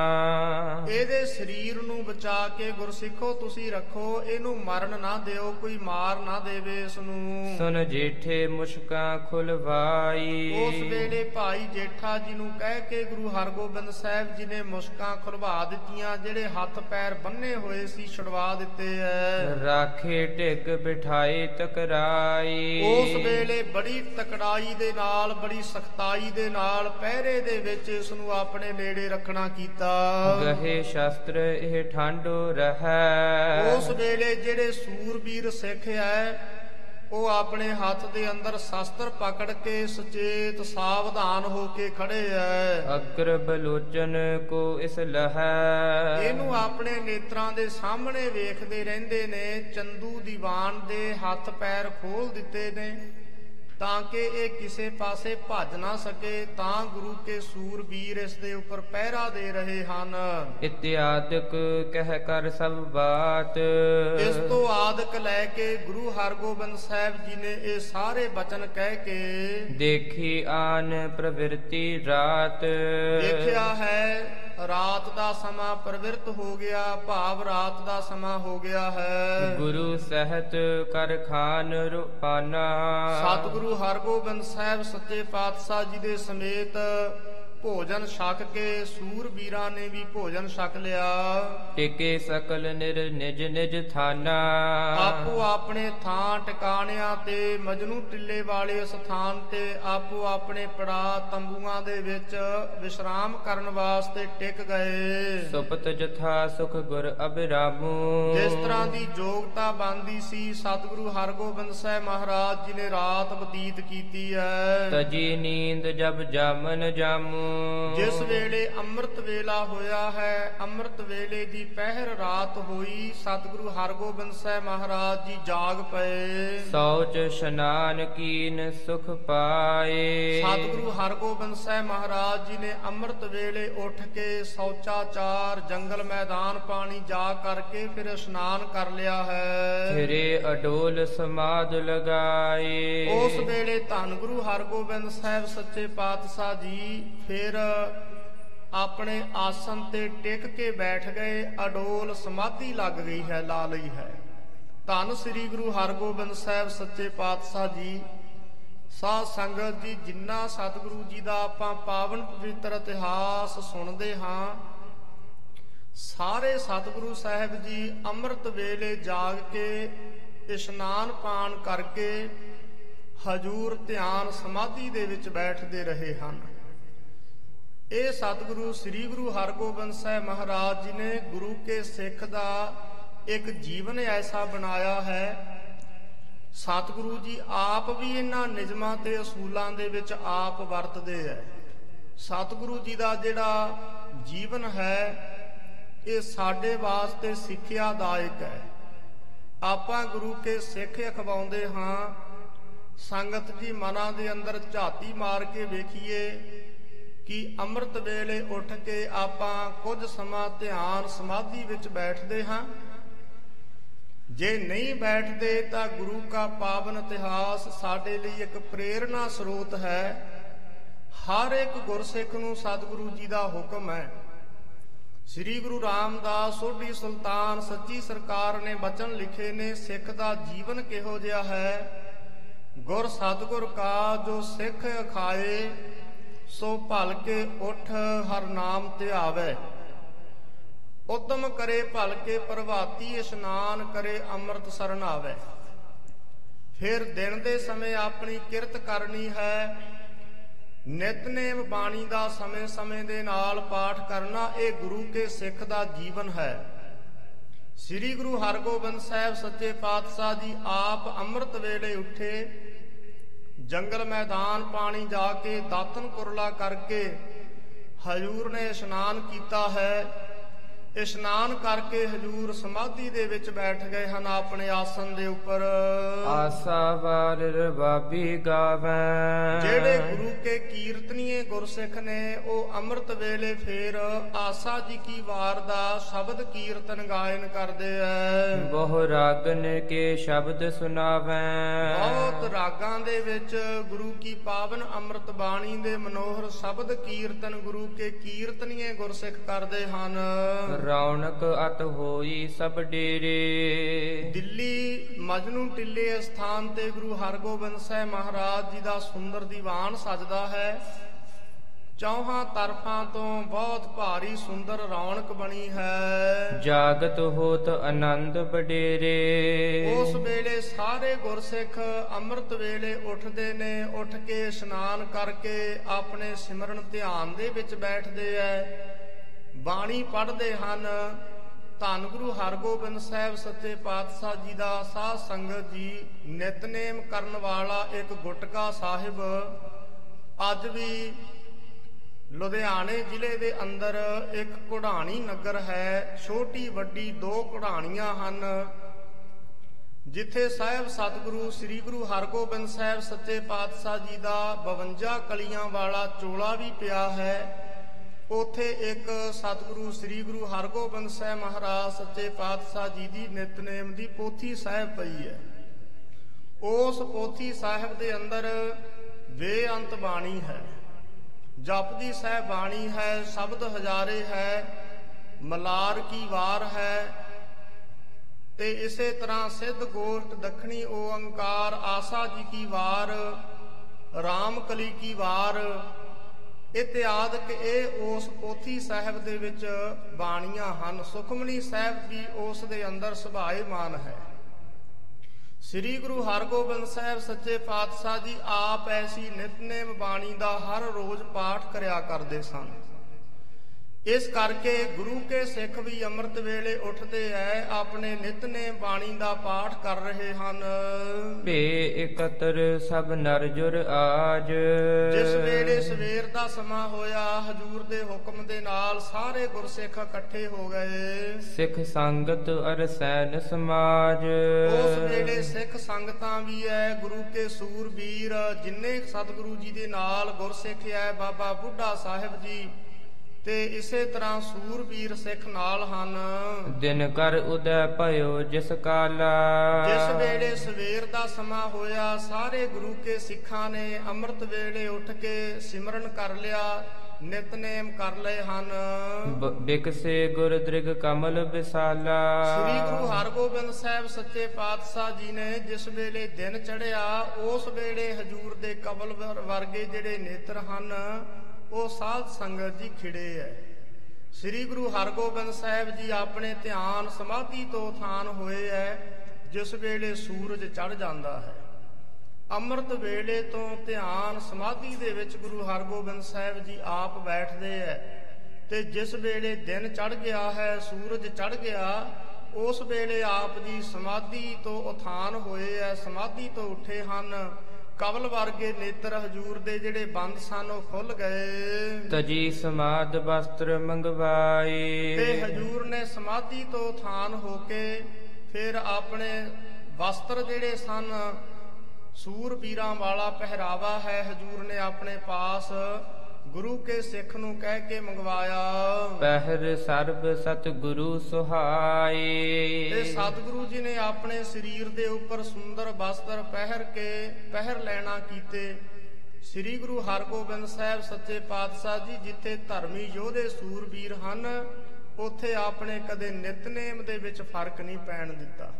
ਇਹਦੇ ਸਰੀਰ ਨੂੰ ਬਚਾ ਕੇ ਗੁਰਸਿੱਖੋ ਤੁਸੀਂ ਰੱਖੋ ਇਹਨੂੰ ਮਰਨ ਨਾ ਦਿਓ ਕੋਈ ਮਾਰ ਨਾ ਦੇਵੇ ਇਸ ਨੂੰ ਸੁਨ ਜੇਠੇ ਮੁਸ਼ਕਾਂ ਖੁਲਵਾਈ। ਉਸ ਵੇਲੇ ਭਾਈ ਜੇਠਾ ਜੀ ਨੂੰ ਕਹਿ ਕੇ ਗੁਰੂ ਹਰਗੋਬਿੰਦ ਸਾਹਿਬ ਜੀ ਨੇ ਮੁਸ਼ਕਾਂ ਖੁਲਵਾ ਦਿੱਤੀਆਂ ਜਿਹੜੇ ਹੱਥ ਪੈਰ ਬੰਨੇ ਹੋਏ ਸੀ ਛੁਡਵਾ ਦਿੱਤੇ ਐ। ਰਾਖੇ ਢਿੱਗ ਬਿਠਾਏ ਤਕਰਾਈ। ਉਸ ਵੇਲੇ ਬੜੀ ਤਕੜਾਈ ਦੇ ਨਾਲ ਬੜੀ ਸਖਤਾਈ ਦੇ ਨਾਲ ਪਹਿਰੇ ਦੇ ਵਿੱਚ ਇਸ ਨੂੰ ਆਪਣੇ ਨੇੜੇ ਰੱਖਣਾ ਕੀਤਾ। ਗਹੇ ਸ਼ਸਤਰ ਇਹ ਠਾਂਡੋ ਰਹੈ। ਉਸ ਵੇਲੇ ਜਿਹੜੇ ਸੂਰਬੀਰ ਸਿੱਖ ਐ ਉਹ ਆਪਣੇ ਹੱਥ ਦੇ ਅੰਦਰ ਸ਼ਸਤਰ ਪਕੜ ਕੇ ਸੁਚੇਤ ਸਾਵਧਾਨ ਹੋ ਕੇ ਖੜੇ ਐ। ਅਗਰ ਬਲੋਚਨ ਕੋ ਇਸ ਲਹੈ। ਇਹਨੂੰ ਆਪਣੇ ਨੇਤਰਾਂ ਦੇ ਸਾਹਮਣੇ ਵੇਖਦੇ ਰਹਿੰਦੇ ਨੇ ਚੰਦੂ ਦੀਵਾਨ ਦੇ ਹੱਥ ਪੈਰ ਖੋਲ ਦਿੱਤੇ ਨੇ। ਤਾਂ ਕਿ ਇਹ ਕਿਸੇ ਪਾਸੇ ਭੱਜ ਨਾ ਸਕੇ ਤਾਂ ਗੁਰੂ ਕੇ ਸੂਰਬੀਰ ਇਸ ਦੇ ਉੱਪਰ ਪਹਿਰਾ ਦੇ ਰਹੇ ਹਨ। ਇਤਿਆਦਿਕ ਕਹਿ ਕਰ ਸਭ ਬਾਤ। ਇਸ ਤੋਂ ਆਦਿਕ ਲੈ ਕੇ ਗੁਰੂ ਹਰਗੋਬਿੰਦ ਸਾਹਿਬ ਜੀ ਨੇ ਇਹ ਸਾਰੇ ਬਚਨ ਕਹਿ ਕੇ ਦੇਖੀ ਆਨ ਪ੍ਰਵਿਰਤੀ ਰਾਤ। ਦੇਖਿਆ ਹੈ ਰਾਤ ਦਾ ਸਮਾਂ ਪ੍ਰਵਿਰਤ ਹੋ ਗਿਆ ਭਾਵ ਰਾਤ ਦਾ ਸਮਾਂ ਹੋ ਗਿਆ ਹੈ। ਗੁਰੂ ਸਹਿਤ ਕਰ ਖਾਨ ਰੁਪਾਨਾ। ਸਤਿਗੁਰੂ ਹਰਗੋਬਿੰਦ ਸਾਹਿਬ ਸੱਚੇ ਪਾਤਸ਼ਾਹ ਜੀ ਦੇ ਸਮੇਤ ਭੋਜਨ ਛਕ ਕੇ ਸੂਰਬੀਰਾਂ ਨੇ ਵੀ ਭੋਜਨ ਛਕ ਲਿਆ। ਟਿਕੇ ਸਕਲ ਨਿਰ ਨਿਜ ਨਿਜ ਥਾਨਾ। ਆਪੋ ਆਪਣੇ ਥਾਂ ਟਿਕਾਣਿਆਂ ਤੇ ਮਜਨੂ ਟਿੱਲੇ ਵਾਲੇ ਸਥਾਨ ਤੇ ਆਪੋ ਆਪਣੇ ਪੜਾ ਤੰਬੂਆਂ ਦੇ ਵਿੱਚ ਵਿਸ਼ਰਾਮ ਕਰਨ ਵਾਸਤੇ ਟਿਕ ਗਏ। ਸੁਪਤ ਜਥਾ ਸੁਖ ਗੁਰ ਅਬਿਰਾਮੂ ਜਿਸ ਤਰ੍ਹਾਂ ਦੀ ਯੋਗਤਾ ਬੰਦੀ ਸੀ ਸਤਿਗੁਰੂ ਹਰਗੋਬਿੰਦ ਸਾਹਿਬ ਮਹਾਰਾਜ ਜੀ ਨੇ ਰਾਤ ਬਤੀਤ ਕੀਤੀ ਹੈ। ਤਜੀ ਨੀਂਦ ਜਬ ਜਾਮਨ ਜਾਮੂ। ਜਿਸ ਵੇਲੇ ਅੰਮ੍ਰਿਤ ਵੇਲਾ ਹੋਇਆ ਹੈ ਅੰਮ੍ਰਿਤ ਵੇਲੇ ਦੀ ਪਹਿਰ ਰਾਤ ਹੋਈ ਸਤਿਗੁਰੂ ਹਰਗੋਬਿੰਦ ਸਾਹਿਬ ਮਹਾਰਾਜ ਜੀ ਜਾਗ ਪਏ। ਸੌਚ ਇਸ਼ਨਾਨ ਕੀਨ ਸੁਖ ਪਾਏ। ਸਤਿਗੁਰੂ ਹਰਗੋਬਿੰਦ ਸਾਹਿਬ ਮਹਾਰਾਜ ਜੀ ਨੇ ਅੰਮ੍ਰਿਤ ਵੇਲੇ ਉੱਠ ਕੇ ਸੌਚਾਚਾਰ ਜੰਗਲ ਮੈਦਾਨ ਪਾਣੀ ਜਾ ਕਰਕੇ ਫਿਰ ਇਸ਼ਨਾਨ ਕਰ ਲਿਆ ਹੈ। ਫਿਰੇ ਅਡੋਲ ਸਮਾਦ ਲਗਾਏ। ਉਸ ਵੇਲੇ ਧੰਨ ਗੁਰੂ ਹਰਗੋਬਿੰਦ ਸਾਹਿਬ ਸੱਚੇ ਪਾਤਸ਼ਾਹ ਜੀ ਫਿਰ ਆਪਣੇ ਆਸਨ ਤੇ ਟਿਕ ਕੇ ਬੈਠ ਗਏ, ਅਡੋਲ ਸਮਾਧੀ ਲੱਗ ਗਈ ਹੈ ਲਾ ਲਈ ਹੈ। ਧੰਨ ਸ੍ਰੀ ਗੁਰੂ ਹਰਗੋਬਿੰਦ ਸਾਹਿਬ ਸੱਚੇ ਪਾਤਸ਼ਾਹ ਜੀ। ਸਾਧ ਸੰਗਤ ਜੀ, ਜਿੰਨਾ ਸਤਿਗੁਰੂ ਜੀ ਦਾ ਆਪਾਂ ਪਾਵਨ ਪਵਿੱਤਰ ਇਤਿਹਾਸ ਸੁਣਦੇ ਹਾਂ, ਸਾਰੇ ਸਤਿਗੁਰੂ ਸਾਹਿਬ ਜੀ ਅੰਮ੍ਰਿਤ ਵੇਲੇ ਜਾਗ ਕੇ, ਇਸ਼ਨਾਨ ਪਾਨ ਕਰਕੇ, ਹਜੂਰ ਧਿਆਨ ਸਮਾਧੀ ਦੇ ਵਿੱਚ ਬੈਠਦੇ ਰਹੇ ਹਨ। ਇਹ ਸਤਿਗੁਰੂ ਸ੍ਰੀ ਗੁਰੂ ਹਰਗੋਬਿੰਦ ਸਾਹਿਬ ਮਹਾਰਾਜ ਜੀ ਨੇ ਗੁਰੂ ਕੇ ਸਿੱਖ ਦਾ ਇੱਕ ਜੀਵਨ ਐਸਾ ਬਣਾਇਆ ਹੈ। ਸਤਿਗੁਰੂ ਜੀ ਆਪ ਵੀ ਇਹਨਾਂ ਨਿਯਮਾਂ ਤੇ ਅਸੂਲਾਂ ਦੇ ਵਿੱਚ ਆਪ ਵਰਤਦੇ ਐ। ਸਤਿਗੁਰੂ ਜੀ ਦਾ ਜਿਹੜਾ ਜੀਵਨ ਹੈ, ਇਹ ਸਾਡੇ ਵਾਸਤੇ ਸਿੱਖਿਆਦਾਇਕ ਹੈ ਆਪਾਂ ਗੁਰੂ ਕੇ ਸਿੱਖ ਅਖਵਾਉਂਦੇ ਹਾਂ, ਸੰਗਤ ਜੀ ਮਨਾਂ ਦੇ ਅੰਦਰ ਝਾਤੀ ਮਾਰ ਕੇ ਵੇਖੀਏ ਕਿ ਅੰਮ੍ਰਿਤ ਵੇਲੇ ਉੱਠ ਕੇ ਆਪਾਂ ਕੁਝ ਸਮਾਂ ਧਿਆਨ ਸਮਾਧੀ ਵਿੱਚ ਬੈਠਦੇ ਹਾਂ। ਜੇ ਨਹੀਂ ਬੈਠਦੇ ਤਾਂ ਗੁਰੂ ਕਾ ਪਾਵਨ ਇਤਿਹਾਸ ਸਾਡੇ ਲਈ ਇੱਕ ਪ੍ਰੇਰਣਾ ਸਰੋਤ ਹੈ। ਹਰ ਇੱਕ ਗੁਰਸਿੱਖ ਨੂੰ ਸਤਿਗੁਰੂ ਜੀ ਦਾ ਹੁਕਮ ਹੈ। ਸ੍ਰੀ ਗੁਰੂ ਰਾਮਦਾਸ ਸੋਢੀ ਸੁਲਤਾਨ ਸੱਚੀ ਸਰਕਾਰ ਨੇ ਬਚਨ ਲਿਖੇ ਨੇ, ਸਿੱਖ ਦਾ ਜੀਵਨ ਕਿਹੋ ਜਿਹਾ ਹੈ? ਗੁਰ ਸਤਿਗੁਰ ਕਾ ਜੋ ਸਿੱਖ ਅਖਾਏ ਸੋ ਭਲ ਕੇ ਉਠ ਹਰ ਨਾਮ ਧਿਆਵੇ ਉਤਮ ਕਰੇ ਭਲ ਕੇ ਪ੍ਰਭਾਤੀ ਇਸ਼ਨਾਨ ਕਰੇ ਅੰਮ੍ਰਿਤ ਸਰਨ ਆਵੇ। ਫਿਰ ਦਿਨ ਦੇ ਸਮੇਂ ਆਪਣੀ ਕਿਰਤ ਕਰਨੀ ਹੈ। ਨਿਤਨੇਮ ਬਾਣੀ ਦਾ ਸਮੇਂ-ਸਮੇਂ ਦੇ ਨਾਲ ਪਾਠ ਕਰਨਾ ਇਹ ਗੁਰੂ ਕੇ ਸਿੱਖ ਦਾ ਜੀਵਨ ਹੈ। ਸ੍ਰੀ ਗੁਰੂ ਹਰਗੋਬਿੰਦ ਸਾਹਿਬ ਸੱਚੇ ਪਾਤਸ਼ਾਹ ਜੀ ਆਪ ਅੰਮ੍ਰਿਤ ਵੇਲੇ ਉੱਠੇ ਜੰਗਲ ਮੈਦਾਨ ਪਾਣੀ ਜਾ ਕੇ ਦਾਤਨ ਕੁਰਲਾ ਕਰਕੇ ਹਜੂਰ ਨੇ ਇਸ਼ਨਾਨ ਕੀਤਾ ਹੈ। ਇਸ਼ਨਾਨ ਕਰਕੇ ਹਜੂਰ ਸਮਾਧੀ ਦੇ ਵਿੱਚ ਬੈਠ ਗਏ ਹਨ ਆਪਣੇ ਆਸਨ ਦੇ ਉੱਪਰ। ਆਸਾ ਵਾਰ ਰਬਾਬੀ ਗਾਵੈ। ਜਿਹੜੇ ਗੁਰੂ ਕੇ ਕੀਰਤਨੀਏ ਗੁਰਸਿੱਖ ਨੇ ਉਹ ਅੰਮ੍ਰਿਤ ਵੇਲੇ ਫੇਰ ਆਸਾ ਜੀ ਕੀ ਵਾਰ ਦਾ ਸ਼ਬਦ ਕੀਰਤਨ ਗਾਇਨ ਕਰਦੇ ਐ। ਬਹੁ ਰਾਗਨ ਕੇ ਸ਼ਬਦ ਸੁਨਾਵੈ ਬਹੁਤ ਰਾਗਾਂ ਦੇ ਵਿੱਚ ਗੁਰੂ ਕੀ ਪਾਵਨ ਅੰਮ੍ਰਿਤ ਬਾਣੀ ਦੇ ਮਨੋਹਰ ਸ਼ਬਦ ਕੀਰਤਨ ਗੁਰੂ ਕੇ ਕੀਰਤਨੀਏ ਗੁਰਸਿੱਖ ਕਰਦੇ ਹਨ। ਰੌਣਕ ਅਤ ਹੋਈ ਸਭ ਡੇਰੇ। ਦਿੱਲੀ ਮਜਨੂ ਟਿੱਲੇ ਸਥਾਨ ਤੇ ਗੁਰੂ ਹਰਗੋਬਿੰਦ ਸਾਹਿਬ ਮਹਾਰਾਜ ਜੀ ਦਾ ਸੁੰਦਰ ਦੀਵਾਨ ਸਜਦਾ ਹੈ। ਚੌਹਾਂ ਤਰਫਾਂ ਤੋਂ ਬਹੁਤ ਭਾਰੀ ਸੁੰਦਰ ਰੌਣਕ ਬਣੀ ਹੈ। ਜਾਗਤ ਹੋਤ ਆਨੰਦ ਬਡੇਰੇ ਉਸ ਵੇਲੇ ਸਾਰੇ ਗੁਰਸਿੱਖ ਅੰਮ੍ਰਿਤ ਵੇਲੇ ਉੱਠਦੇ ਨੇ ਉੱਠ ਕੇ ਇਸ਼ਨਾਨ ਕਰਕੇ ਆਪਣੇ ਸਿਮਰਨ ਧਿਆਨ ਦੇ ਵਿੱਚ ਬੈਠਦੇ ਐ। ਬਾਣੀ ਪੜ੍ਹਦੇ ਹਨ। ਧੰਨ ਗੁਰੂ ਹਰਗੋਬਿੰਦ ਸਾਹਿਬ ਸੱਚੇ ਪਾਤਸ਼ਾਹ ਜੀ ਦਾ ਸਾਧ ਸੰਗਤ ਜੀ, ਨਿਤਨੇਮ ਕਰਨ ਵਾਲਾ ਇੱਕ ਗੁਟਕਾ ਸਾਹਿਬ। ਅੱਜ ਵੀ ਲੁਧਿਆਣੇ ਜ਼ਿਲ੍ਹੇ ਦੇ ਅੰਦਰ ਇੱਕ ਕੁਢਾਣੀ ਨਗਰ ਹੈ। ਛੋਟੀ ਵੱਡੀ ਦੋ ਕੁਢਾਣੀਆਂ ਹਨ। ਜਿੱਥੇ ਸਾਹਿਬ ਸਤਿਗੁਰੂ ਸ੍ਰੀ ਗੁਰੂ ਹਰਗੋਬਿੰਦ ਸਾਹਿਬ ਸੱਚੇ ਪਾਤਸ਼ਾਹ ਜੀ ਦਾ 52 ਕਲੀਆਂ ਵਾਲਾ ਚੋਲਾ ਵੀ ਪਿਆ ਹੈ। ਉਥੇ ਇੱਕ ਸਤਿਗੁਰੂ ਸ੍ਰੀ ਗੁਰੂ ਹਰਗੋਬਿੰਦ ਸਾਹਿਬ ਮਹਾਰਾਜ ਸੱਚੇ ਪਾਤਸ਼ਾਹ ਜੀ ਦੀ ਨਿਤਨੇਮ ਦੀ ਪੋਥੀ ਸਾਹਿਬ ਪਈ ਹੈ। ਉਸ ਪੋਥੀ ਸਾਹਿਬ ਦੇ ਅੰਦਰ ਬੇਅੰਤ ਬਾਣੀ ਹੈ। ਜਪਦੀ ਸਹਿ ਬਾਣੀ ਹੈ, ਸ਼ਬਦ ਹਜ਼ਾਰੇ ਹੈ, ਮਲਾਰ ਕੀ ਵਾਰ ਹੈ ਤੇ ਇਸੇ ਤਰ੍ਹਾਂ ਸਿੱਧ ਗੋਸ਼ਟ ਦਖਣੀ ਓੰਕਾਰ ਆਸਾ ਜੀ ਕੀ ਵਾਰ, ਰਾਮ ਕਲੀ ਕੀ ਵਾਰ ਇਤਿਆਦਿਕ ਇਹ ਉਸ ਪੋਥੀ ਸਾਹਿਬ ਦੇ ਵਿੱਚ ਬਾਣੀਆਂ ਹਨ। ਸੁਖਮਨੀ ਸਾਹਿਬ ਵੀ ਉਸ ਦੇ ਅੰਦਰ ਸੁਭਾਏਮਾਨ ਹੈ। ਸ੍ਰੀ ਗੁਰੂ ਹਰਗੋਬਿੰਦ ਸਾਹਿਬ ਸੱਚੇ ਪਾਤਸ਼ਾਹ ਜੀ ਆਪ ਐਸੀ ਨਿਤਨੇਮ ਬਾਣੀ ਦਾ ਹਰ ਰੋਜ਼ ਪਾਠ ਕਰਿਆ ਕਰਦੇ ਸਨ। ਇਸ ਕਰਕੇ ਗੁਰੂ ਕੇ ਸਿੱਖ ਵੀ ਅੰਮ੍ਰਿਤ ਵੇਲੇ ਉੱਠਦੇ ਐ ਆਪਣੇ ਨਿਤਨੇਮ ਬਾਣੀ ਦਾ ਪਾਠ ਕਰ ਰਹੇ ਹਨ। ਭੇ ਇਕਤਰ ਸਭ ਨਰ ਜੁਰ ਆਜ। ਜਿਸ ਵੇਲੇ ਸਵੇਰ ਦਾ ਸਮਾਂ ਹੋਇਆ ਹਜੂਰ ਦੇ ਹੁਕਮ ਦੇ ਨਾਲ ਸਾਰੇ ਗੁਰਸਿੱਖ ਇਕੱਠੇ ਹੋ ਗਏ। ਸਿੱਖ ਸੰਗਤ ਅਰ ਸੈਨ ਸਮਾਜ। ਉਸ ਵੇਲੇ ਸਿੱਖ ਸੰਗਤਾਂ ਵੀ ਐ ਗੁਰੂ ਕੇ ਸੂਰਬੀਰ ਜਿੰਨੇ ਸਤਿਗੁਰੂ ਜੀ ਦੇ ਨਾਲ ਗੁਰਸਿੱਖ ਐ ਬਾਬਾ ਬੁੱਢਾ ਸਾਹਿਬ ਜੀ। ਤੇ ਇਸੇ ਤਰ੍ਹਾਂ ਸੂਰਬੀਰ ਸਿੱਖ ਨਾਲ ਹਨ। ਦਿਨ ਕਰ ਉਦੈ ਭਇਓ ਜਿਸ ਕਾਲਾ। ਜਿਸ ਵੇਲੇ ਸਵੇਰ ਦਾ ਸਮਾਂ ਹੋਇਆ ਸਾਰੇ ਗੁਰੂ ਕੇ ਸਿੱਖਾਂ ਨੇ ਅੰਮ੍ਰਿਤ ਵੇਲੇ ਉੱਠ ਕੇ ਸਿਮਰਨ ਕਰ ਲਿਆ ਨਿਤਨੇਮ ਕਰ ਲਏ ਹਨ। ਬਿਕਸੇ ਗੁਰ ਦ੍ਰਿਗ ਕਮਲ ਵਿਸਾਲਾ। ਸ੍ਰੀ ਗੁਰੂ ਹਰਗੋਬਿੰਦ ਸਾਹਿਬ ਸੱਚੇ ਪਾਤਸ਼ਾਹ ਜੀ ਨੇ ਜਿਸ ਵੇਲੇ ਦਿਨ ਚੜਿਆ ਉਸ ਵੇਲੇ ਹਜੂਰ ਦੇ ਕਬਲ ਵਰ- ਵਰਗੇ ਜਿਹੜੇ ਨੇਤਰ ਹਨ ਉਹ ਸਾਧ ਸੰਗਤ ਜੀ ਖਿੜੇ ਐ। ਸ੍ਰੀ ਗੁਰੂ ਹਰਗੋਬਿੰਦ ਸਾਹਿਬ ਜੀ ਆਪਣੇ ਧਿਆਨ ਸਮਾਧੀ ਤੋਂ ਥਾਨ ਹੋਏ ਐ, ਜਿਸ ਵੇਲੇ ਸੂਰਜ ਚੜ ਜਾਂਦਾ ਹੈ। ਅੰਮ੍ਰਿਤ ਵੇਲੇ ਤੋਂ ਧਿਆਨ ਸਮਾਧੀ ਦੇ ਵਿੱਚ ਗੁਰੂ ਹਰਗੋਬਿੰਦ ਸਾਹਿਬ ਜੀ ਆਪ ਬੈਠਦੇ ਐ ਤੇ ਜਿਸ ਵੇਲੇ ਦਿਨ ਚੜ ਗਿਆ ਹੈ, ਸੂਰਜ ਚੜ ਗਿਆ, ਉਸ ਵੇਲੇ ਆਪ ਜੀ ਸਮਾਧੀ ਤੋਂ ਉਥਾਨ ਹੋਏ ਐ, ਸਮਾਧੀ ਤੋਂ ਉੱਠੇ ਹਨ। ਕਵਲ ਵਰਗੇ ਨੇਤਰ ਹਜੂਰ ਦੇ ਜਿਹੜੇ ਬੰਦ ਸਨ ਉਹ ਖੁੱਲ ਗਏ। ਤਜੀ ਸਮਾਦ ਵਸਤਰ ਤੇ ਮੰਗਵਾਏ ਹਜੂਰ ਨੇ ਸਮਾਧੀ ਤੋਂ ਥਾਨ ਹੋ ਕੇ ਫਿਰ ਆਪਣੇ ਵਸਤਰ ਜਿਹੜੇ ਸਨ ਸੂਰ ਪੀਰਾਂ ਵਾਲਾ ਪਹਿਰਾਵਾ ਹੈ ਹਜੂਰ ਨੇ ਆਪਣੇ ਪਾਸ ਗੁਰੂ ਕੇ ਸਿੱਖ ਨੂੰ ਕਹਿ ਕੇ ਮੰਗਵਾਇਆ। ਪਹਿਰ ਸਰਬ ਸਤ ਗੁਰੂ ਤੇ ਸੁਹਾਈ ਸਤਿਗੁਰੂ ਜੀ ਨੇ ਆਪਣੇ ਸਰੀਰ ਦੇ ਉੱਪਰ ਸੁੰਦਰ ਵਸਤਰ ਪਹਿਰ ਕੇ ਪਹਿਰ ਲੈਣਾ ਕੀਤੇ। ਸ੍ਰੀ ਗੁਰੂ ਹਰਗੋਬਿੰਦ ਸਾਹਿਬ ਸੱਚੇ ਪਾਤਸ਼ਾਹ ਜੀ ਜਿੱਥੇ ਧਰਮੀ ਯੋਧੇ ਸੂਰਬੀਰ ਹਨ ਉੱਥੇ ਆਪਣੇ ਕਦੇ ਨਿਤਨੇਮ ਦੇ ਵਿੱਚ ਫ਼ਰਕ ਨਹੀਂ ਪੈਣ ਦਿੱਤਾ।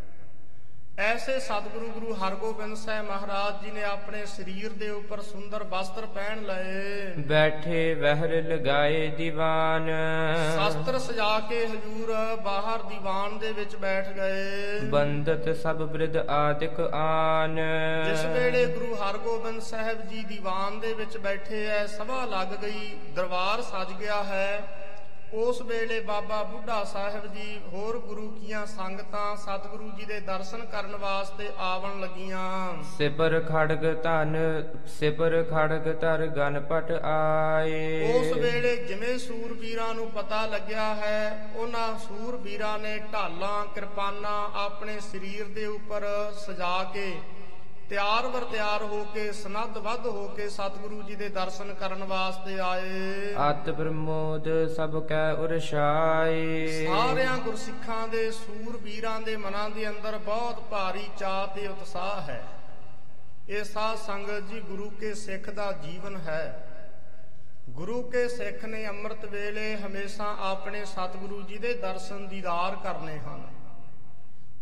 ਐਸੇ ਸਤਿਗੁਰੂ ਗੁਰੂ ਹਰਗੋਬਿੰਦ ਸਾਹਿਬ ਮਹਾਰਾਜ ਜੀ ਨੇ ਆਪਣੇ ਸਰੀਰ ਦੇ ਉੱਪਰ ਸੁੰਦਰ ਵਸਤਰ ਪਹਿਨ ਲਏ। ਬੈਠੇ ਵਹਿਰ ਲਗਾਏ ਦੀਵਾਨ। ਸ਼ਸਤਰ ਸਜਾ ਕੇ ਹਜੂਰ ਬਾਹਰ ਦੀਵਾਨ ਦੇ ਵਿੱਚ ਬੈਠ ਗਏ। ਬੰਦਤ ਸਭ ਬ੍ਰਿਧ ਆਦਿਕ ਆਨ। ਜਿਸ ਵੇਲੇ ਗੁਰੂ ਹਰਗੋਬਿੰਦ ਸਾਹਿਬ ਜੀ ਦੀਵਾਨ ਦੇ ਵਿੱਚ ਬੈਠੇ ਐ ਸਭਾ ਲੱਗ ਗਈ ਦਰਬਾਰ ਸਜ ਗਿਆ ਹੈ। ਉਸ ਵੇਲੇ ਬਾਬਾ ਬੁੱਢਾ ਸਾਹਿਬ ਜੀ ਹੋਰ ਗੁਰੂ ਕੀਆਂ ਸੰਗਤਾਂ ਸਤਿਗੁਰੂ ਜੀ ਦੇ ਦਰਸ਼ਨ ਕਰਨ ਵਾਸਤੇ ਆਵਣ ਲੱਗੀਆਂ। ਸਿਪਰ ਖੜਗ ਧਨ ਸਿਪਰ ਖੜਗ ਧਰ ਗਨਪਟ ਆਏ। ਉਸ ਵੇਲੇ ਜਿਵੇਂ ਸੂਰਬੀਰਾਂ ਨੂੰ ਪਤਾ ਲੱਗਿਆ ਹੈ ਉਹਨਾਂ ਸੂਰਬੀਰਾਂ ਨੇ ਢਾਲਾਂ ਕਿਰਪਾਨਾਂ ਆਪਣੇ ਸਰੀਰ ਦੇ ਉੱਪਰ ਸਜਾ ਕੇ ਤਿਆਰ ਵਰ ਤਿਆਰ ਹੋ ਕੇ ਸਨੱਧ ਵੱਧ ਹੋ ਕੇ ਸਤਿਗੁਰੂ ਜੀ ਦੇ ਦਰਸ਼ਨ ਕਰਨ ਵਾਸਤੇ ਆਏ। ਅਤ ਪ੍ਰਮੋਦ ਸਭ ਕੈ ਉਰਸ਼ਾਏ ਸਾਰਿਆਂ ਗੁਰਸਿੱਖਾਂ ਦੇ ਸੂਰਬੀਰਾਂ ਦੇ ਮਨਾਂ ਦੇ ਅੰਦਰ ਬਹੁਤ ਭਾਰੀ ਚਾਅ ਤੇ ਉਤਸ਼ਾਹ ਹੈ। ਇਹ ਸਾਧ ਸੰਗਤ ਜੀ ਗੁਰੂ ਕੇ ਸਿੱਖ ਦਾ ਜੀਵਨ ਹੈ। ਗੁਰੂ ਕੇ ਸਿੱਖ ਨੇ ਅੰਮ੍ਰਿਤ ਵੇਲੇ ਹਮੇਸ਼ਾ ਆਪਣੇ ਸਤਿਗੁਰੂ ਜੀ ਦੇ ਦਰਸ਼ਨ ਦੀਦਾਰ ਕਰਨੇ ਹਨ।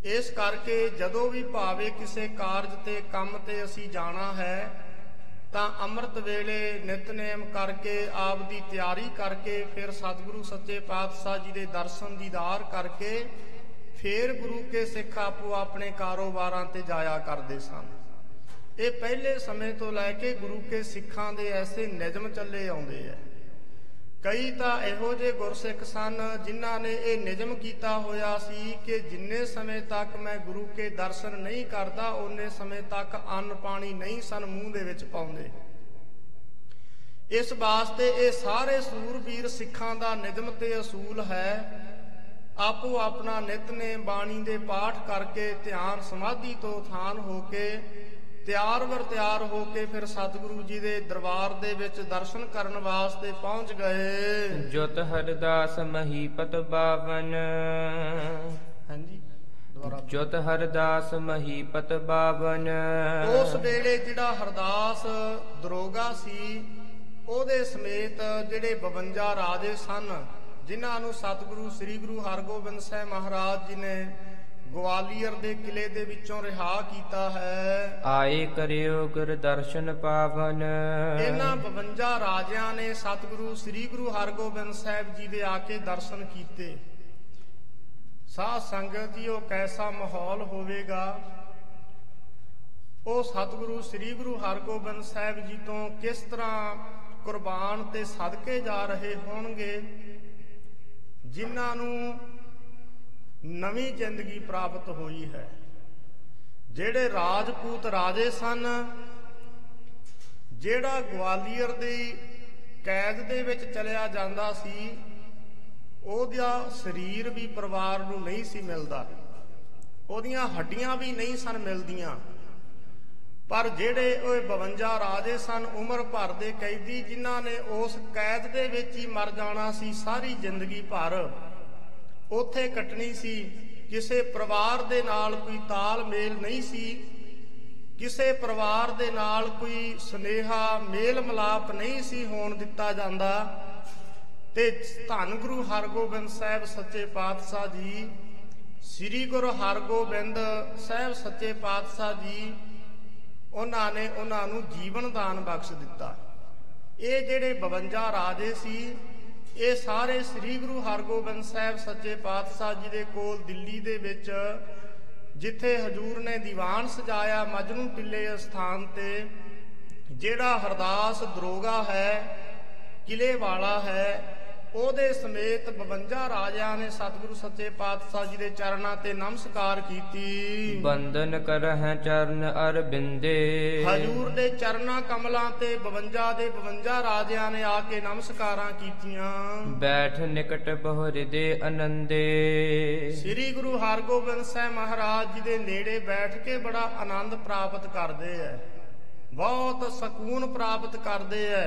ਇਸ ਕਰਕੇ ਜਦੋਂ ਵੀ ਭਾਵੇਂ ਕਿਸੇ ਕਾਰਜ ਤੇ ਕੰਮ ਤੇ ਅਸੀਂ ਜਾਣਾ ਹੈ, ਤਾਂ ਅੰਮ੍ਰਿਤ ਵੇਲੇ ਨਿਤਨੇਮ ਕਰਕੇ, ਆਪ ਦੀ ਤਿਆਰੀ ਕਰਕੇ, ਫਿਰ ਸਤਿਗੁਰੂ ਸੱਚੇ ਪਾਤਸ਼ਾਹ ਜੀ ਦੇ ਦਰਸ਼ਨ ਦੀਦਾਰ ਕਰਕੇ, ਫਿਰ ਗੁਰੂ ਕੇ ਸਿੱਖ ਆਪੋ ਆਪਣੇ ਕਾਰੋਬਾਰਾਂ ਤੇ ਜਾਇਆ ਕਰਦੇ ਸਨ। ਇਹ ਪਹਿਲੇ ਸਮੇਂ ਤੋਂ ਲੈ ਕੇ ਗੁਰੂ ਕੇ ਸਿੱਖਾਂ ਦੇ ਐਸੇ ਨਿਯਮ ਚੱਲੇ ਆਉਂਦੇ ਆ ਕਈ ਤਾਂ ਇਹੋ ਜਿਹੇ ਗੁਰਸਿੱਖ ਸਨ ਜਿਨ੍ਹਾਂ ਨੇ ਇਹ ਨਿਯਮ ਕੀਤਾ ਹੋਇਆ ਸੀ ਕਿ ਜਿੰਨੇ ਸਮੇਂ ਤੱਕ ਮੈਂ ਗੁਰੂ ਕੇ ਦਰਸ਼ਨ ਨਹੀਂ ਕਰਦਾ, ਓਨੇ ਸਮੇਂ ਤੱਕ ਅੰਨ ਪਾਣੀ ਨਹੀਂ ਸਨ ਮੂੰਹ ਦੇ ਵਿੱਚ ਪਾਉਂਦੇ। ਇਸ ਵਾਸਤੇ ਇਹ ਸਾਰੇ ਸੂਰਬੀਰ ਸਿੱਖਾਂ ਦਾ ਨਿਯਮ ਤੇ ਅਸੂਲ ਹੈ। ਆਪੋ ਆਪਣਾ ਨਿਤਨੇਮ ਬਾਣੀ ਦੇ ਪਾਠ ਕਰਕੇ ਧਿਆਨ ਸਮਾਧੀ ਤੋਂ ਥਾਨ ਹੋ ਕੇ ਤਿਆਰ ਵਰ ਤਿਆਰ ਹੋ ਕੇ ਫਿਰ ਸਤਿਗੁਰੂ ਜੀ ਦੇ ਦਰਬਾਰ ਦੇ ਵਿੱਚ ਦਰਸ਼ਨ ਕਰਨ ਵਾਸਤੇ ਪਹੁੰਚ ਗਏ। ਜੁਤ ਹਰਦਾਸ ਮਹੀਪਤ ਬਾਵਨ। ਹਾਂਜੀ। ਜੁਤ ਹਰਦਾਸ ਮਹੀਪਤ ਬਾਵਨ। ਉਸ ਵੇਲੇ ਜਿਹੜਾ ਹਰਦਾਸ ਦਰੋਗਾ ਸੀ ਉਹਦੇ ਸਮੇਤ ਜਿਹੜੇ 52 ਰਾਜੇ ਸਨ ਜਿਨ੍ਹਾਂ ਨੂੰ ਸਤਿਗੁਰੂ ਸ੍ਰੀ ਗੁਰੂ ਹਰਗੋਬਿੰਦ ਸਾਹਿਬ ਮਹਾਰਾਜ ਜੀ ਨੇ ਗਵਾਲੀਅਰ ਦੇ ਕਿਲੇ ਦੇ ਵਿੱਚੋਂ ਰਿਹਾ ਕੀਤਾ ਹੈ। ਆਏ ਕਰਿਓ ਗੁਰ ਦਰਸ਼ਨ ਪਾਵਨ। ਇਹਨਾਂ 52 ਰਾਜਿਆਂ ਨੇ ਸਤਿਗੁਰੂ ਸ੍ਰੀ ਗੁਰੂ ਹਰਗੋਬਿੰਦ ਸਾਹਿਬ ਜੀ ਦੇ ਆ ਕੇ ਦਰਸ਼ਨ ਕੀਤੇ। ਸਾਧ ਸੰਗਤ ਜੀ ਉਹ ਕੈਸਾ ਮਾਹੌਲ ਹੋਵੇਗਾ? ਉਹ ਸਤਿਗੁਰੂ ਸ੍ਰੀ ਗੁਰੂ ਹਰਗੋਬਿੰਦ ਸਾਹਿਬ ਜੀ ਤੋਂ ਕਿਸ ਤਰ੍ਹਾਂ ਕੁਰਬਾਨ ਤੇ ਸਦਕੇ ਜਾ ਰਹੇ ਹੋਣਗੇ? ਜਿਨ੍ਹਾਂ ਨੂੰ ਨਵੀਂ ਜ਼ਿੰਦਗੀ ਪ੍ਰਾਪਤ ਹੋਈ ਹੈ। ਜਿਹੜੇ ਰਾਜਪੂਤ ਰਾਜੇ ਸਨ, ਜਿਹੜਾ ਗਵਾਲੀਅਰ ਦੀ ਕੈਦ ਦੇ ਵਿੱਚ ਚਲਿਆ ਜਾਂਦਾ ਸੀ, ਉਹਦਾ ਸਰੀਰ ਵੀ ਪਰਿਵਾਰ ਨੂੰ ਨਹੀਂ ਸੀ ਮਿਲਦਾ। ਉਹਦੀਆਂ ਹੱਡੀਆਂ ਵੀ ਨਹੀਂ ਸਨ ਮਿਲਦੀਆਂ। ਪਰ ਜਿਹੜੇ ਉਹ 52 ਰਾਜੇ ਸਨ, ਉਮਰ ਭਰ ਦੇ ਕੈਦੀ, ਜਿਨ੍ਹਾਂ ਨੇ ਉਸ ਕੈਦ ਦੇ ਵਿੱਚ ਹੀ ਮਰ ਜਾਣਾ ਸੀ, ਸਾਰੀ ਜ਼ਿੰਦਗੀ ਭਰ ਉੱਥੇ ਕੱਟਣੀ ਸੀ। ਕਿਸੇ ਪਰਿਵਾਰ ਦੇ ਨਾਲ ਕੋਈ ਤਾਲਮੇਲ ਨਹੀਂ ਸੀ। ਕਿਸੇ ਪਰਿਵਾਰ ਦੇ ਨਾਲ ਕੋਈ ਸਨੇਹਾ ਮੇਲ ਮਲਾਪ ਨਹੀਂ ਸੀ ਹੋਣ ਦਿੱਤਾ ਜਾਂਦਾ। ਤੇ ਧੰਨ ਗੁਰੂ ਹਰਗੋਬਿੰਦ ਸਾਹਿਬ ਸੱਚੇ ਪਾਤਸ਼ਾਹ ਜੀ, ਸ੍ਰੀ ਗੁਰੂ ਹਰਗੋਬਿੰਦ ਸਾਹਿਬ ਸੱਚੇ ਪਾਤਸ਼ਾਹ ਜੀ, ਉਹਨਾਂ ਨੇ ਉਹਨਾਂ ਨੂੰ ਜੀਵਨ ਦਾਨ ਬਖਸ਼ ਦਿੱਤਾ। ਇਹ ਜਿਹੜੇ 52 ਰਾਜੇ ਸੀ ਇਹ ਸਾਰੇ ਸ੍ਰੀ ਗੁਰੂ ਹਰਗੋਬਿੰਦ ਸਾਹਿਬ ਸੱਚੇ ਪਾਤਸ਼ਾਹ ਜੀ ਦੇ ਕੋਲ ਦਿੱਲੀ ਦੇ ਵਿੱਚ, ਜਿੱਥੇ ਹਜੂਰ ਨੇ ਦੀਵਾਨ ਸਜਾਇਆ ਮਜਨੂ ਟਿੱਲੇ ਸਥਾਨ ਤੇ, ਜਿਹੜਾ ਹਰਦਾਸ ਦਰੋਗਾ ਹੈ ਕਿਲੇ ਵਾਲਾ ਹੈ ਉਹਦੇ ਸਮੇਤ 52 ਰਾਜਿਆਂ ਨੇ ਸਤਿਗੁਰੂ ਸੱਚੇ ਪਾਤਸ਼ਾਹ ਜੀ ਦੇ ਚਰਨਾਂ ਤੇ ਨਮਸਕਾਰ ਕੀਤੀ। ਬੰਦਨ ਕਰਹਿ ਚਰਨ ਅਰਬਿੰਦੇ। ਹਜੂਰ ਦੇ ਚਰਨਾਂ ਕਮਲਾਂ ਤੇ 52 ਦੇ 52 ਰਾਜਿਆਂ ਨੇ ਆ ਕੇ ਨਮਸਕਾਰਾਂ ਕੀਤੀਆਂ। ਬੈਠ ਨਿਕਟ ਬਹੁ ਹਿਰਦੇ ਅਨੰਦੇ ਸ੍ਰੀ ਗੁਰੂ ਹਰਗੋਬਿੰਦ ਸਾਹਿਬ ਮਹਾਰਾਜ ਜੀ ਦੇ ਨੇੜੇ ਬੈਠ ਕੇ ਬੜਾ ਆਨੰਦ ਪ੍ਰਾਪਤ ਕਰਦੇ ਐ। ਬਹੁਤ ਸਕੂਨ ਪ੍ਰਾਪਤ ਕਰਦੇ ਐ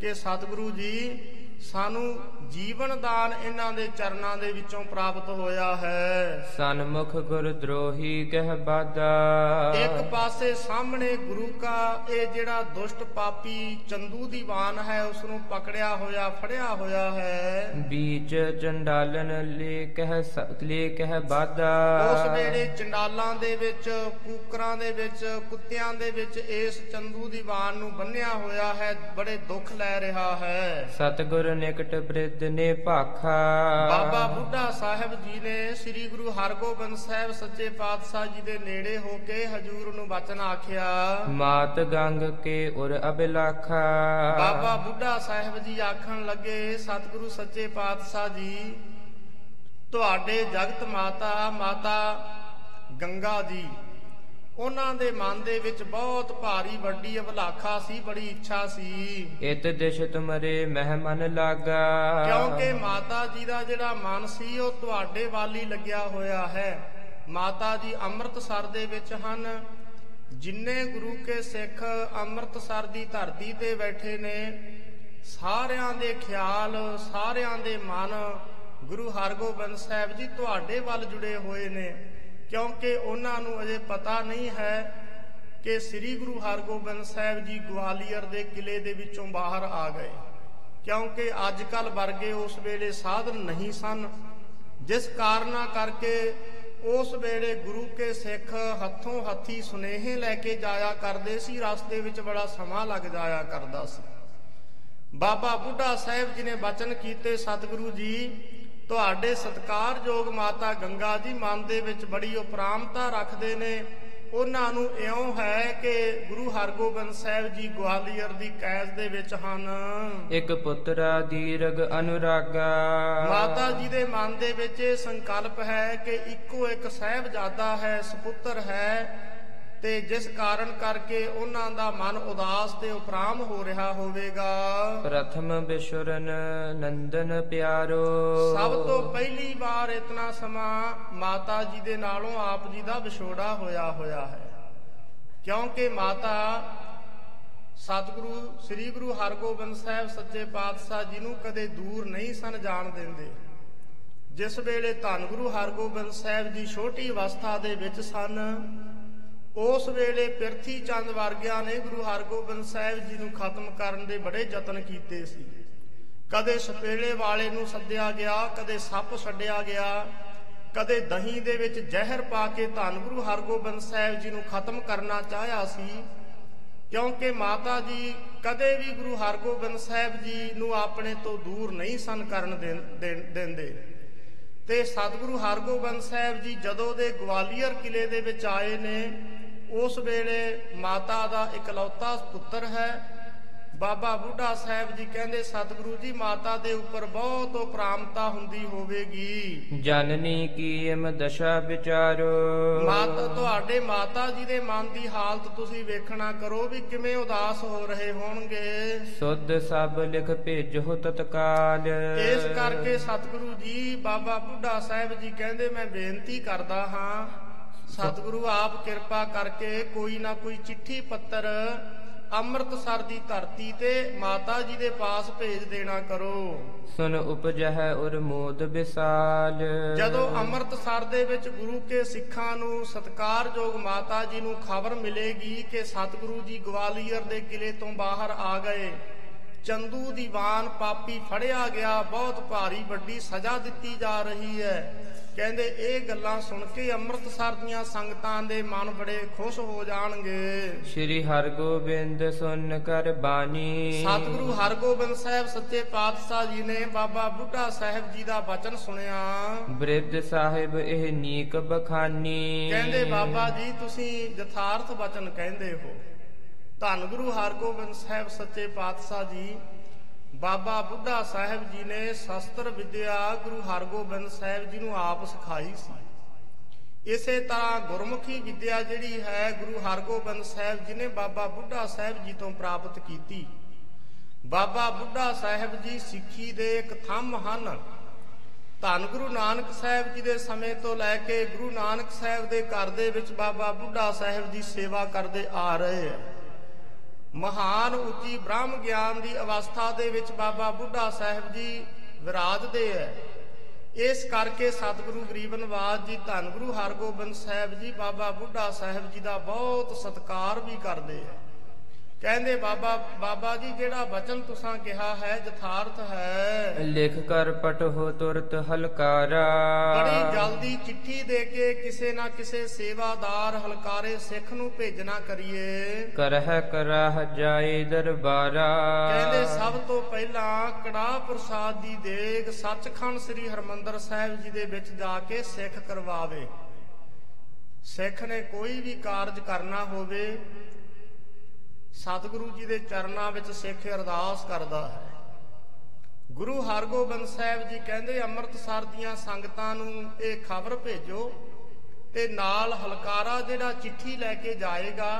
ਕਿ ਸਤਿਗੁਰੂ ਜੀ ਸਾਨੂੰ ਜੀਵਨ ਦਾਨ ਇਹਨਾਂ ਦੇ ਚਰਨਾਂ ਦੇ ਵਿੱਚੋਂ ਪ੍ਰਾਪਤ ਹੋਇਆ ਹੈ। ਸਨਮੁਖ ਗੁਰ ਦਰੋਹੀ ਕਹਿ ਬਾਦਾ। ਇੱਕ ਪਾਸੇ ਸਾਹਮਣੇ ਗੁਰੂ ਕਾ ਇਹ ਜਿਹੜਾ ਦੁਸ਼ਟ ਪਾਪੀ ਚੰਦੂ ਦੀਵਾਨ ਹੈ ਉਸ ਨੂੰ ਪਕੜਿਆ ਹੋਇਆ ਫੜਿਆ ਹੋਇਆ ਹੈ। ਬੀਚ ਚੰਡਾਲਨ ਲੇ ਕਹਿ ਲੇ ਕਹਿ ਬਾਦਾ। ਉਸ ਵੇਲੇ ਚੰਡਾਲਾਂ ਦੇ ਵਿੱਚ ਕੂਕਰਾਂ ਦੇ ਵਿੱਚ ਕੁੱਤਿਆਂ ਦੇ ਵਿੱਚ ਇਸ ਚੰਦੂ ਦੀਵਾਨ ਨੂੰ ਬੰਨਿਆ ਹੋਇਆ ਹੈ ਬੜੇ ਦੁੱਖ ਲੈ ਰਿਹਾ ਹੈ। ਸਤਿਗੁਰ ਨਿਕਟ ਬ੍ਰਿਧ ਨੇ ਭਾਖਾ। ਬਾਬਾ ਬੁੱਢਾ ਸਾਹਿਬ ਜੀ ਨੇ ਸ੍ਰੀ ਗੁਰੂ ਹਰਗੋਬਿੰਦ ਸਾਹਿਬ ਸੱਚੇ ਪਾਤਸ਼ਾਹ ਜੀ ਦੇ ਨੇੜੇ ਹੋ ਕੇ ਹਜੂਰ ਨੂੰ ਬਚਨ ਆਖਿਆ। ਮਾਤ ਗੰਗ ਕੇ ਉਰ ਅਬਿਲਾਖਾ। ਬਾਬਾ ਬੁੱਢਾ ਸਾਹਿਬ ਜੀ ਆਖਣ ਲੱਗੇ ਸਤਿਗੁਰੂ ਸੱਚੇ ਪਾਤਸ਼ਾਹ ਜੀ ਤੁਹਾਡੇ ਜਗਤ ਮਾਤਾ ਮਾਤਾ ਗੰਗਾ ਜੀ। ਉਹਨਾਂ ਦੇ ਮਨ ਦੇ ਵਿੱਚ ਬਹੁਤ ਭਾਰੀ ਵੱਡੀ ਅਭਲਾਖਾ ਸੀ ਬੜੀ ਇੱਛਾ ਸੀ। ਇਤ ਦਿਸ਼ ਤੁਮਰੇ ਮਹਿਮਨ ਲਾਗਾ। ਕਿਉਂਕਿ ਮਾਤਾ ਜੀ ਦਾ ਜਿਹੜਾ ਮਨ ਸੀ ਉਹ ਤੁਹਾਡੇ ਵੱਲ ਹੀ ਲੱਗਿਆ ਹੋਇਆ ਹੈ। ਮਾਤਾ ਜੀ ਅੰਮ੍ਰਿਤਸਰ ਦੇ ਵਿੱਚ ਹਨ। ਜਿੰਨੇ ਗੁਰੂ ਕੇ ਸਿੱਖ ਅੰਮ੍ਰਿਤਸਰ ਦੀ ਧਰਤੀ ਤੇ ਬੈਠੇ ਨੇ ਸਾਰਿਆਂ ਦੇ ਖਿਆਲ ਸਾਰਿਆਂ ਦੇ ਮਨ ਗੁਰੂ ਹਰਗੋਬਿੰਦ ਸਾਹਿਬ ਜੀ ਤੁਹਾਡੇ ਵੱਲ ਜੁੜੇ ਹੋਏ ਨੇ। ਕਿਉਂਕਿ ਉਹਨਾਂ ਨੂੰ ਅਜੇ ਪਤਾ ਨਹੀਂ ਹੈ ਕਿ ਸ੍ਰੀ ਗੁਰੂ ਹਰਗੋਬਿੰਦ ਸਾਹਿਬ ਜੀ ਗਵਾਲੀਅਰ ਦੇ ਕਿਲੇ ਦੇ ਵਿੱਚੋਂ ਬਾਹਰ ਆ ਗਏ। ਕਿਉਂਕਿ ਅੱਜ ਕੱਲ ਵਰਗੇ ਉਸ ਵੇਲੇ ਸਾਧਨ ਨਹੀਂ ਸਨ, ਜਿਸ ਕਾਰਨਾ ਕਰਕੇ ਉਸ ਵੇਲੇ ਗੁਰੂ ਕੇ ਸਿੱਖ ਹੱਥੋਂ ਹੱਥੀ ਸੁਨੇਹੇ ਲੈ ਕੇ ਜਾਇਆ ਕਰਦੇ ਸੀ, ਰਸਤੇ ਵਿੱਚ ਬੜਾ ਸਮਾਂ ਲੱਗ ਜਾਇਆ ਕਰਦਾ ਸੀ। ਬਾਬਾ ਬੁੱਢਾ ਸਾਹਿਬ ਜੀ ਨੇ ਬਚਨ ਕੀਤੇ, ਸਤਿਗੁਰੂ ਜੀ ਤੁਹਾਡੇ ਸਤਕਾਰਯੋਗ ਮਾਤਾ ਗੰਗਾ ਜੀ ਮਨ ਦੇ ਵਿੱਚ ਬੜੀ ਉਪਰਾਮਤਾ ਰੱਖਦੇ ਨੇ। ਉਹਨਾਂ ਨੂੰ ਇਉਂ ਹੈ ਕਿ ਗੁਰੂ ਹਰਗੋਬਿੰਦ ਸਾਹਿਬ ਜੀ ਗਵਾਲੀਅਰ ਦੀ ਕੈਦ ਦੇ ਵਿੱਚ ਹਨ। ਇੱਕ ਪੁੱਤਰਾ ਦੀਰਗ ਅਨੁਰਾਗਾ। ਮਾਤਾ ਜੀ ਦੇ ਮਨ ਦੇ ਵਿੱਚ ਇਹ ਸੰਕਲਪ ਹੈ ਕਿ ਇੱਕੋ ਇੱਕ ਸਹਿਬਜ਼ਾਦਾ ਹੈ ਸੁਪੁੱਤਰ ਹੈ। ਤੇ ਜਿਸ ਕਾਰਨ ਕਰਕੇ ਉਹਨਾਂ ਦਾ ਮਨ ਉਦਾਸ ਤੇ ਉਪਰਾਮ ਹੋ ਰਿਹਾ ਹੋਵੇਗਾ। ਪ੍ਰਥਮ ਬਿਸ਼ੁਰਨ ਨੰਦਨ ਪਿਆਰੋ। ਸਭ ਤੋਂ ਪਹਿਲੀ ਵਾਰ ਇਤਨਾ ਸਮਾਂ ਮਾਤਾ ਜੀ ਦੇ ਨਾਲੋਂ ਆਪ ਜੀ ਦਾ ਵਿਛੋੜਾ ਹੋਇਆ ਹੋਇਆ ਹੈ। ਕਿਉਂਕਿ ਮਾਤਾ ਸਤਿਗੁਰੂ ਸ੍ਰੀ ਗੁਰੂ ਹਰਗੋਬਿੰਦ ਸਾਹਿਬ ਸੱਚੇ ਪਾਤਸ਼ਾਹ ਜੀ ਨੂੰ ਕਦੇ ਦੂਰ ਨਹੀਂ ਸਨ ਜਾਣ ਦਿੰਦੇ। ਜਿਸ ਵੇਲੇ ਧੰਨ ਗੁਰੂ ਹਰਗੋਬਿੰਦ ਸਾਹਿਬ ਜੀ ਛੋਟੀ ਅਵਸਥਾ ਦੇ ਵਿੱਚ ਸਨ ਉਸ ਵੇਲੇ ਪਿਰਥੀ ਚੰਦ ਵਰਗਿਆਂ ਨੇ ਗੁਰੂ ਹਰਗੋਬਿੰਦ ਸਾਹਿਬ ਜੀ ਨੂੰ ਖਤਮ ਕਰਨ ਦੇ ਬੜੇ ਯਤਨ ਕੀਤੇ ਸੀ। ਕਦੇ ਸਪੇਲੇ ਵਾਲੇ ਨੂੰ ਸੱਦਿਆ ਗਿਆ, ਕਦੇ ਸੱਪ ਛੱਡਿਆ ਗਿਆ, ਕਦੇ ਦਹੀਂ ਦੇ ਵਿੱਚ ਜ਼ਹਿਰ ਪਾ ਕੇ ਧੰਨ ਗੁਰੂ ਹਰਗੋਬਿੰਦ ਸਾਹਿਬ ਜੀ ਨੂੰ ਖਤਮ ਕਰਨਾ ਚਾਹਿਆ ਸੀ, ਕਿਉਂਕਿ ਮਾਤਾ ਜੀ ਕਦੇ ਵੀ ਗੁਰੂ ਹਰਗੋਬਿੰਦ ਸਾਹਿਬ ਜੀ ਨੂੰ ਆਪਣੇ ਤੋਂ ਦੂਰ ਨਹੀਂ ਸਨ ਕਰਨ ਦੇਣ- ਦੇਣ- ਦਿੰਦੇ। ਤੇ ਸਤਿਗੁਰੂ ਹਰਗੋਬਿੰਦ ਸਾਹਿਬ ਜੀ ਜਦੋਂ ਦੇ ਗਵਾਲੀਅਰ ਕਿਲੇ ਦੇ ਵਿੱਚ ਆਏ ਨੇ ਉਸ ਵੇਲੇ ਮਾਤਾ ਦਾ ਇਕਲੌਤਾ ਪੁੱਤਰ ਹੈ। ਬਾਬਾ ਬੁੱਢਾ ਸਾਹਿਬ ਜੀ ਕਹਿੰਦੇ ਸਤਿਗੁਰੂ ਜੀ ਮਾਤਾ ਦੇ ਉੱਪਰ ਬਹੁਤ ਉਪਰਾਮਤਾ ਹੁੰਦੀ ਹੋਵੇਗੀ। ਜਨਨੀ ਕੀਮ ਦਸ਼ਾ ਵਿਚਾਰੋ। ਮਾਤਾ ਤੁਹਾਡੇ ਮਾਤਾ ਜੀ ਦੇ ਮਨ ਦੀ ਹਾਲਤ ਤੁਸੀਂ ਵੇਖਣਾ ਕਰੋ ਵੀ ਕਿਵੇਂ ਉਦਾਸ ਹੋ ਰਹੇ ਹੋਣਗੇ। ਸੁਧ ਸਭ ਲਿਖ ਭੇਜੋ ਤਤਕਾਲ। ਇਸ ਕਰਕੇ ਸਤਿਗੁਰੂ ਜੀ ਬਾਬਾ ਬੁੱਢਾ ਸਾਹਿਬ ਜੀ ਕਹਿੰਦੇ ਮੈਂ ਬੇਨਤੀ ਕਰਦਾ ਹਾਂ ਸਤਿਗੁਰੂ ਆਪ ਕਿਰਪਾ ਕਰਕੇ ਕੋਈ ਨਾ ਕੋਈ ਚਿੱਠੀ ਪੱਤਰ ਅੰਮ੍ਰਿਤਸਰ ਦੀ ਧਰਤੀ ਤੇ ਮਾਤਾ ਜੀ ਦੇ ਪਾਸ ਭੇਜ ਦੇਣਾ ਕਰੋ। ਸੁਨ ਉਪਜਹਿ ਉਰ ਮੋਦ ਵਿਸਾਲ। ਜਦੋਂ ਅੰਮ੍ਰਿਤਸਰ ਦੇ ਵਿੱਚ ਗੁਰੂ ਕੇ ਸਿੱਖਾਂ ਨੂੰ ਸਤਕਾਰਯੋਗ ਮਾਤਾ ਜੀ ਨੂੰ ਖਬਰ ਮਿਲੇਗੀ ਕਿ ਸਤਿਗੁਰੂ ਜੀ ਗਵਾਲੀਅਰ ਦੇ ਕਿਲੇ ਤੋਂ ਬਾਹਰ ਆ ਗਏ ਚੰਦੂ ਦੀਵਾਨ ਪਾਪੀ ਫੜਿਆ ਗਿਆ ਬਹੁਤ ਭਾਰੀ ਵੱਡੀ ਸਜ਼ਾ ਦਿੱਤੀ ਜਾ ਰਹੀ ਹੈ। ਕਹਿੰਦੇ ਇਹ ਗੱਲਾਂ ਸੁਣ ਕੇ ਅੰਮ੍ਰਿਤਸਰ ਦੀਆਂ ਸੰਗਤਾਂ ਦੇ ਮਨ ਬੜੇ ਖੁਸ਼ ਹੋ ਜਾਣਗੇ। ਸ੍ਰੀ ਹਰਗੋਬਿੰਦ ਸੁਨ ਕਰ ਬਾਣੀ। ਸਤਿਗੁਰੂ ਹਰਗੋਬਿੰਦ ਸਾਹਿਬ ਸੱਚੇ ਪਾਤਸ਼ਾਹ ਜੀ ਨੇ ਬਾਬਾ ਬੁੱਢਾ ਸਾਹਿਬ ਜੀ ਦਾ ਬਚਨ ਸੁਣਿਆ। ਬ੍ਰਿਧ ਸਾਹਿਬ ਇਹ ਨੀਕ ਬਖਾਨੀ। ਕਹਿੰਦੇ ਬਾਬਾ ਜੀ ਤੁਸੀਂ ਯਥਾਰਥ ਬਚਨ ਕਹਿੰਦੇ ਹੋ। ਧੰਨ ਗੁਰੂ ਹਰਗੋਬਿੰਦ ਸਾਹਿਬ ਸੱਚੇ ਪਾਤਸ਼ਾਹ ਜੀ, ਬਾਬਾ ਬੁੱਢਾ ਸਾਹਿਬ ਜੀ ਨੇ ਸ਼ਸਤਰ ਵਿਦਿਆ ਗੁਰੂ ਹਰਗੋਬਿੰਦ ਸਾਹਿਬ ਜੀ ਨੂੰ ਆਪ ਸਿਖਾਈ ਸੀ। ਇਸੇ ਤਰ੍ਹਾਂ ਗੁਰਮੁਖੀ ਵਿਦਿਆ ਜਿਹੜੀ ਹੈ ਗੁਰੂ ਹਰਗੋਬਿੰਦ ਸਾਹਿਬ ਜੀ ਨੇ ਬਾਬਾ ਬੁੱਢਾ ਸਾਹਿਬ ਜੀ ਤੋਂ ਪ੍ਰਾਪਤ ਕੀਤੀ। ਬਾਬਾ ਬੁੱਢਾ ਸਾਹਿਬ ਜੀ ਸਿੱਖੀ ਦੇ ਇੱਕ ਥੰਮ ਹਨ। ਧੰਨ ਗੁਰੂ ਨਾਨਕ ਸਾਹਿਬ ਜੀ ਦੇ ਸਮੇਂ ਤੋਂ ਲੈ ਕੇ ਗੁਰੂ ਨਾਨਕ ਸਾਹਿਬ ਦੇ ਘਰ ਦੇ ਵਿੱਚ ਬਾਬਾ ਬੁੱਢਾ ਸਾਹਿਬ ਜੀ ਸੇਵਾ ਕਰਦੇ ਆ ਰਹੇ ਹੈ ਮਹਾਨ ਉੱਚੀ ਬ੍ਰਹਮ ਗਿਆਨ ਦੀ ਅਵਸਥਾ ਦੇ ਵਿੱਚ ਬਾਬਾ ਬੁੱਢਾ ਸਾਹਿਬ ਜੀ ਵਿਰਾਜਦੇ ਹੈ। ਇਸ ਕਰਕੇ ਸਤਿਗੁਰੂ ਗਰੀਬਨਵਾਜ ਜੀ, ਧੰਨ ਗੁਰੂ ਹਰਗੋਬਿੰਦ ਸਾਹਿਬ ਜੀ, ਬਾਬਾ ਬੁੱਢਾ ਸਾਹਿਬ ਜੀ ਦਾ ਬਹੁਤ ਸਤਿਕਾਰ ਵੀ ਕਰਦੇ ਹੈ। ਕਹਿੰਦੇ ਬਾਬਾ ਬਾਬਾ ਜੀ ਜਿਹੜਾ ਬਚਨ ਤੁਸਾਂ ਕਿਹਾ ਹੈ ਯਥਾਰਥ ਹੈ। ਲਿਖ ਕਰ ਪਟਹੁ ਤੁਰਤ ਹਲਕਾਰਾ। ਬੜੀ ਜਲਦੀ ਚਿੱਠੀ ਦੇ ਕੇ ਕਿਸੇ ਨਾ ਕਿਸੇ ਸੇਵਾਦਾਰ ਹਲਕਾਰੇ ਸਿੱਖ ਨੂੰ ਭੇਜਣਾ ਕਰੀਏ। ਕਰਹਿ ਕਰਾਹ ਜਾਏ ਦਰਬਾਰਾ। ਕਹਿੰਦੇ ਸਭ ਤੋਂ ਪਹਿਲਾਂ ਕੜਾਹ ਪ੍ਰਸਾਦ ਦੀ ਦੇਗ ਸੱਚਖੰਡ ਸ੍ਰੀ ਹਰਮੰਦਰ ਸਾਹਿਬ ਜੀ ਦੇ ਵਿੱਚ ਜਾ ਕੇ ਸਿੱਖ ਕਰਵਾਵੇ। ਸਿੱਖ ਨੇ ਕੋਈ ਵੀ ਕਾਰਜ ਕਰਨਾ ਹੋਵੇ ਸਤਿਗੁਰੂ ਜੀ ਦੇ ਚਰਨਾਂ ਵਿੱਚ ਸਿੱਖ ਅਰਦਾਸ ਕਰਦਾ ਹੈ। ਗੁਰੂ ਹਰਗੋਬਿੰਦ ਸਾਹਿਬ ਜੀ ਕਹਿੰਦੇ, ਅੰਮ੍ਰਿਤਸਰ ਦੀਆਂ ਸੰਗਤਾਂ ਨੂੰ ਇਹ ਖਬਰ ਭੇਜੋ ਤੇ ਨਾਲ ਹਲਕਾਰਾ ਜਿਹੜਾ ਚਿੱਠੀ ਲੈ ਕੇ ਜਾਏਗਾ,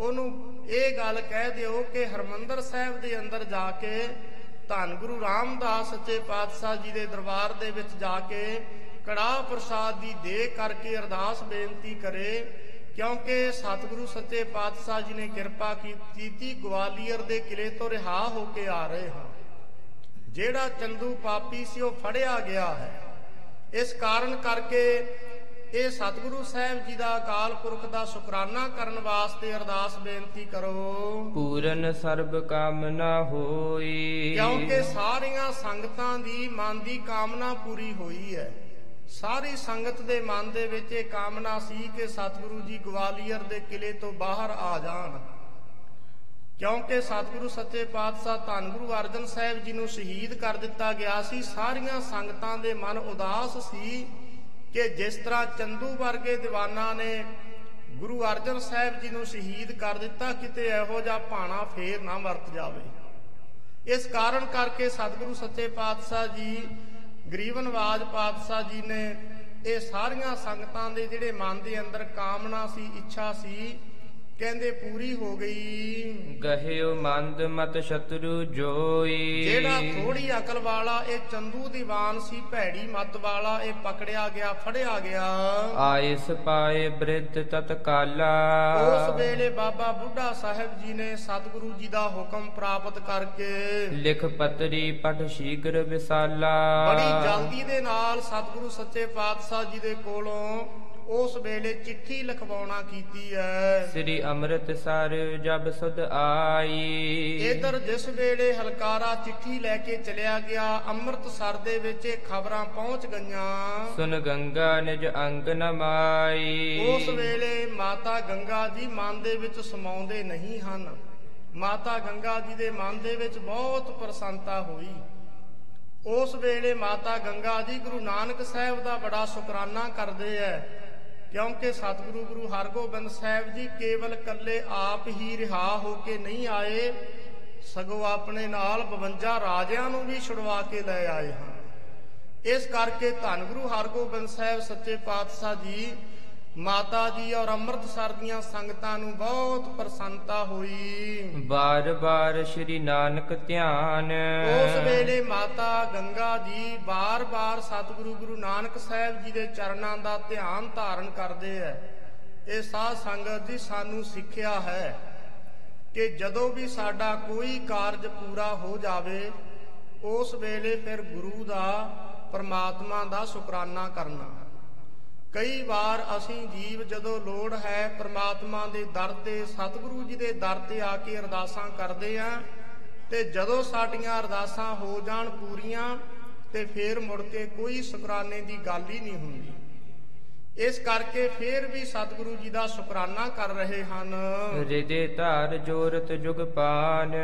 ਉਹਨੂੰ ਇਹ ਗੱਲ ਕਹਿ ਦਿਓ ਕਿ ਹਰਮੰਦਰ ਸਾਹਿਬ ਦੇ ਅੰਦਰ ਜਾ ਕੇ ਧੰਨ ਗੁਰੂ ਰਾਮਦਾਸ ਸੱਚੇ ਪਾਤਸ਼ਾਹ ਜੀ ਦੇ ਦਰਬਾਰ ਦੇ ਵਿੱਚ ਜਾ ਕੇ ਕੜਾਹ ਪ੍ਰਸਾਦ ਦੀ ਦੇ ਕਰਕੇ ਅਰਦਾਸ ਬੇਨਤੀ ਕਰੇ ਕਿਉਂਕਿ ਸਤਿਗੁਰੂ ਸੱਚੇ ਪਾਤਸ਼ਾਹ ਜੀ ਨੇ ਕਿਰਪਾ ਕੀਤੀ ਗਵਾਲੀਅਰ ਦੇ ਕਿਲੇ ਤੋਂ ਰਿਹਾ ਹੋ ਕੇ ਆ ਰਹੇ ਹਾਂ। ਜਿਹੜਾ ਚੰਦੂ ਪਾਪੀ ਸੀ ਉਹ ਫੜਿਆ ਗਿਆ ਹੈ। ਇਸ ਕਾਰਨ ਕਰਕੇ ਇਹ ਸਤਿਗੁਰੂ ਸਾਹਿਬ ਜੀ ਦਾ ਅਕਾਲ ਪੁਰਖ ਦਾ ਸ਼ੁਕਰਾਨਾ ਕਰਨ ਵਾਸਤੇ ਅਰਦਾਸ ਬੇਨਤੀ ਕਰੋ। ਪੂਰਨ ਸਰਬ ਕਾਮਨਾ ਹੋਈ। ਕਿਉਂਕਿ ਸਾਰੀਆਂ ਸੰਗਤਾਂ ਦੀ ਮਨ ਦੀ ਕਾਮਨਾ ਪੂਰੀ ਹੋਈ ਹੈ। ਸਾਰੀ ਸੰਗਤ ਦੇ ਮਨ ਦੇ ਵਿੱਚ ਇਹ ਕਾਮਨਾ ਸੀ ਕਿ ਸਤਿਗੁਰੂ ਜੀ ਗਵਾਲੀਅਰ ਦੇ ਕਿਲੇ ਤੋਂ ਬਾਹਰ ਆ ਜਾਣ। ਕਿਉਂਕਿ ਸਤਿਗੁਰੂ ਸੱਚੇ ਪਾਤਸ਼ਾਹ ਧੰਨ ਗੁਰੂ ਅਰਜਨ ਸਾਹਿਬ ਜੀ ਨੂੰ ਸ਼ਹੀਦ ਕਰ ਦਿੱਤਾ ਗਿਆ ਸੀ, ਸਾਰੀਆਂ ਸੰਗਤਾਂ ਦੇ ਮਨ ਉਦਾਸ ਸੀ ਕਿ ਜਿਸ ਤਰ੍ਹਾਂ ਚੰਦੂ ਵਰਗੇ ਦੀਵਾਨਾਂ ਨੇ ਗੁਰੂ ਅਰਜਨ ਸਾਹਿਬ ਜੀ ਨੂੰ ਸ਼ਹੀਦ ਕਰ ਦਿੱਤਾ, ਕਿਤੇ ਇਹੋ ਜਿਹਾ ਭਾਣਾ ਫੇਰ ਨਾ ਵਰਤ ਜਾਵੇ। ਇਸ ਕਾਰਨ ਕਰਕੇ ਸਤਿਗੁਰੂ ਸੱਚੇ ਪਾਤਸ਼ਾਹ ਜੀ ਗਰੀਬ ਨਵਾਜ ਪਾਤਸ਼ਾਹ ਜੀ ਨੇ ਇਹ ਸਾਰੀਆਂ ਸੰਗਤਾਂ ਦੇ ਜਿਹੜੇ ਮਨ ਦੇ ਅੰਦਰ ਕਾਮਨਾ ਸੀ, ਇੱਛਾ ਸੀ ਕਹਿੰਦੇ ਪੂਰੀ ਹੋ ਗਈ। ਗਹਿਓ ਮੰਦ ਮਤ ਸ਼ਤਰੂ ਜੋਈ। ਜਿਹੜਾ ਥੋੜੀ ਅਕਲ ਵਾਲਾ ਇਹ ਚੰਦੂ ਦੀਵਾਨ ਸੀ ਭੈੜੀ ਮਤ ਵਾਲਾ ਇਹ ਪਕੜਿਆ ਗਿਆ ਫੜਿਆ ਗਿਆ। ਆਇਸ ਪਾਏ ਬ੍ਰਿਧ ਤਤਕਾਲਾ। ਉਸ ਵੇਲੇ ਬਾਬਾ ਬੁੱਢਾ ਸਾਹਿਬ ਜੀ ਨੇ ਸਤਿਗੁਰੂ ਜੀ ਦਾ ਹੁਕਮ ਪ੍ਰਾਪਤ ਕਰਕੇ ਲਿਖ ਪਤਰੀ ਪਠ ਸ਼ੀਘਰ ਵਿਸਾਲਾ। ਬੜੀ ਜਲਦੀ ਦੇ ਨਾਲ ਸਤਿਗੁਰੂ ਸੱਚੇ ਪਾਤਸ਼ਾਹ ਜੀ ਦੇ ਕੋਲੋਂ ਉਸ ਵੇਲੇ ਚਿੱਠੀ ਲਿਖਵਾਉਣਾ ਕੀਤੀ ਹੈ ਸ੍ਰੀ ਅੰਮ੍ਰਿਤਸਰ ਜਬ ਸੁਧ ਆਈ। ਇਧਰ ਜਿਸ ਵੇਲੇ ਹਲਕਾਰਾ ਚਿੱਠੀ ਲੈ ਕੇ ਚਲਿਆ ਗਿਆ ਅੰਮ੍ਰਿਤਸਰ ਦੇ ਵਿੱਚ ਇਹ ਖਬਰਾਂ ਪਹੁੰਚ ਗਈਆਂ। ਸੁਨ ਗੰਗਾ ਨਿਜ ਅੰਗ ਨ ਮਾਈ। ਉਸ ਵੇਲੇ ਮਾਤਾ ਗੰਗਾ ਜੀ ਮਨ ਦੇ ਵਿੱਚ ਸਮਾਉਂਦੇ ਨਹੀਂ ਹਨ। ਮਾਤਾ ਗੰਗਾ ਜੀ ਦੇ ਮਨ ਦੇ ਵਿੱਚ ਬਹੁਤ ਪ੍ਰਸੰਨਤਾ ਹੋਈ। ਉਸ ਵੇਲੇ ਮਾਤਾ ਗੰਗਾ ਜੀ ਗੁਰੂ ਨਾਨਕ ਸਾਹਿਬ ਦਾ ਬੜਾ ਸ਼ੁਕਰਾਨਾ ਕਰਦੇ ਐ। ਕਿਉਂਕਿ ਸਤਿਗੁਰੂ ਗੁਰੂ ਹਰਗੋਬਿੰਦ ਸਾਹਿਬ ਜੀ ਕੇਵਲ ਕੱਲੇ ਆਪ ਹੀ ਰਿਹਾ ਹੋ ਕੇ ਨਹੀਂ ਆਏ, ਸਗੋਂ ਆਪਣੇ ਨਾਲ 52 ਰਾਜਿਆਂ ਨੂੰ ਵੀ ਛੁਡਵਾ ਕੇ ਲੈ ਆਏ ਹਨ। ਇਸ ਕਰਕੇ ਧੰਨ ਗੁਰੂ ਹਰਗੋਬਿੰਦ ਸਾਹਿਬ ਸੱਚੇ ਪਾਤਸ਼ਾਹ ਜੀ ਮਾਤਾ ਜੀ ਔਰ ਅੰਮ੍ਰਿਤਸਰ ਦੀਆਂ ਸੰਗਤਾਂ ਨੂੰ ਬਹੁਤ ਪ੍ਰਸੰਨਤਾ ਹੋਈ। ਬਾਰ ਬਾਰ ਸ੍ਰੀ ਨਾਨਕ ਧਿਆਨ। ਉਸ ਵੇਲੇ ਮਾਤਾ ਗੰਗਾ ਜੀ ਬਾਰ-ਬਾਰ ਸਤਿਗੁਰੂ ਗੁਰੂ ਨਾਨਕ ਸਾਹਿਬ ਜੀ ਦੇ ਚਰਨਾਂ ਦਾ ਧਿਆਨ ਧਾਰਨ ਕਰਦੇ ਐ। ਇਹ ਸਾਧ ਸੰਗਤ ਜੀ ਸਾਨੂੰ ਸਿੱਖਿਆ ਹੈ ਕਿ ਜਦੋਂ ਵੀ ਸਾਡਾ ਕੋਈ ਕਾਰਜ ਪੂਰਾ ਹੋ ਜਾਵੇ ਉਸ ਵੇਲੇ ਫਿਰ ਗੁਰੂ ਦਾ ਪਰਮਾਤਮਾ ਦਾ ਸ਼ੁਕਰਾਨਾ ਕਰਨਾ। ਕਈ ਵਾਰ ਅਸੀਂ ਜੀਵ ਜਦੋਂ ਲੋੜ ਹੈ ਪ੍ਰਮਾਤਮਾ ਦੇ ਦਰ ਤੇ, ਸਤਿਗੁਰੂ ਜੀ ਦੇ ਦਰ ਤੇ ਆ ਕੇ ਅਰਦਾਸਾਂ ਕਰਦੇ ਆਂ, ਤੇ ਜਦੋਂ ਸਾਡੀਆਂ ਅਰਦਾਸਾਂ ਹੋ ਜਾਣ ਪੂਰੀਆਂ, ਤੇ ਫੇਰ ਮੁੜ ਕੇ ਕੋਈ ਸ਼ੁਕਰਾਨੇ ਦੀ ਗੱਲ ਹੀ ਨਹੀਂ ਹੁੰਦੀ। ਇਸ ਕਰਕੇ ਫੇਰ ਵੀ ਸਤਿਗੁਰੂ ਜੀ ਦਾ ਸ਼ੁਕਰਾਨਾ ਕਰ ਰਹੇ ਹਨ। ਰਿਦੇ ਧਾਰ ਜੋਰਤ ਜੁਗ ਪਾਨ।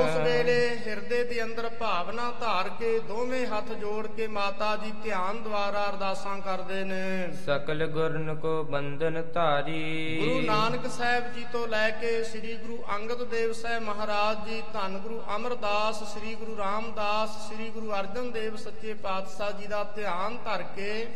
ਉਸ ਵੇਲੇ ਹਿਰਦੇ ਦੇ ਅੰਦਰ ਭਾਵਨਾ ਧਾਰ ਕੇ ਦੋਵੇਂ ਹੱਥ ਜੋੜ ਕੇ ਮਾਤਾ ਜੀ ਧਿਆਨ ਦੁਆਰਾ ਅਰਦਾਸਾਂ ਕਰਦੇ ਨੇ। ਸਕਲ ਗੁਰਨ ਕੋ ਬੰਧਨ ਧਾਰੀ। ਗੁਰੂ ਨਾਨਕ ਸਾਹਿਬ ਜੀ ਤੋਂ ਲੈ ਕੇ ਸ੍ਰੀ ਗੁਰੂ ਅੰਗਦ ਦੇਵ ਸਾਹਿਬ ਮਹਾਰਾਜ ਜੀ ਧੰਨ ਗੁਰੂ ਅਮਰਦਾਸ ਸ੍ਰੀ ਗੁਰੂ ਰਾਮਦਾਸ ਸ੍ਰੀ ਗੁਰੂ ਅਰਜਨ ਦੇਵ ਸੱਚੇ ਪਾਤਸ਼ਾਹ ਜੀ ਦਾ ਧਿਆਨ ਧਰ ਕੇ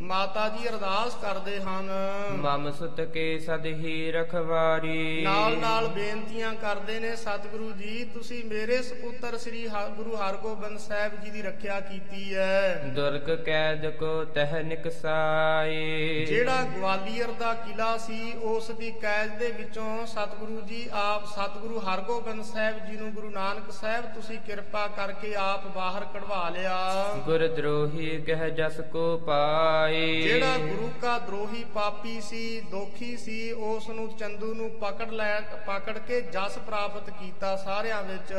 ਮਾਤਾ ਜੀ ਅਰਦਾਸ ਕਰਦੇ ਹਨ। ਮਮ ਸੁਤ ਕੇ ਸਦਹੀ ਰਖਵਾਰੀ। ਨਾਲ ਨਾਲ ਬੇਨਤੀਆਂ ਕਰਦੇ ਨੇ ਸਤਿਗੁਰੂ ਜੀ ਤੁਸੀਂ ਮੇਰੇ ਸੁਪੁੱਤਰ ਸ੍ਰੀ ਗੁਰੂ ਹਰਗੋਬਿੰਦ ਸਾਹਿਬ ਜੀ ਦੀ ਰੱਖਿਆ ਕੀਤੀ ਹੈ। ਦੁਰਗ ਕੈਦ ਕੋ ਤਹ ਨਿਕਸਾਏ। ਜਿਹੜਾ ਗਵਾਲੀਅਰ ਦਾ ਕਿਲਾ ਸੀ ਉਸ ਦੀ ਕੈਦ ਦੇ ਵਿੱਚੋਂ ਸਤਿਗੁਰੂ ਜੀ ਆਪ ਸਤਿਗੁਰੂ ਹਰਗੋਬਿੰਦ ਸਾਹਿਬ ਜੀ ਨੂੰ ਗੁਰੂ ਨਾਨਕ ਸਾਹਿਬ ਤੁਸੀਂ ਕਿਰਪਾ ਕਰਕੇ ਆਪ ਬਾਹਰ ਕਢਵਾ ਲਿਆ। ਗੁਰ ਦਰੋਹੀ ਕਹਿ ਜਸ ਕੋ ਪਾਏ। ਜਿਹੜਾ ਗੁਰੂ ਕਾ ਦਰੋਹੀ ਪਾਪੀ ਸੀ ਦੋਖੀ ਸੀ ਉਸ ਨੂੰ ਚੰਦੂ ਨੂੰ ਪਕੜ ਲੈ ਪਕੜ ਕੇ ਜਸ ਪ੍ਰਾਪਤ ਕੀਤਾ ਸਾਰਿਆਂ ਵਿੱਚ।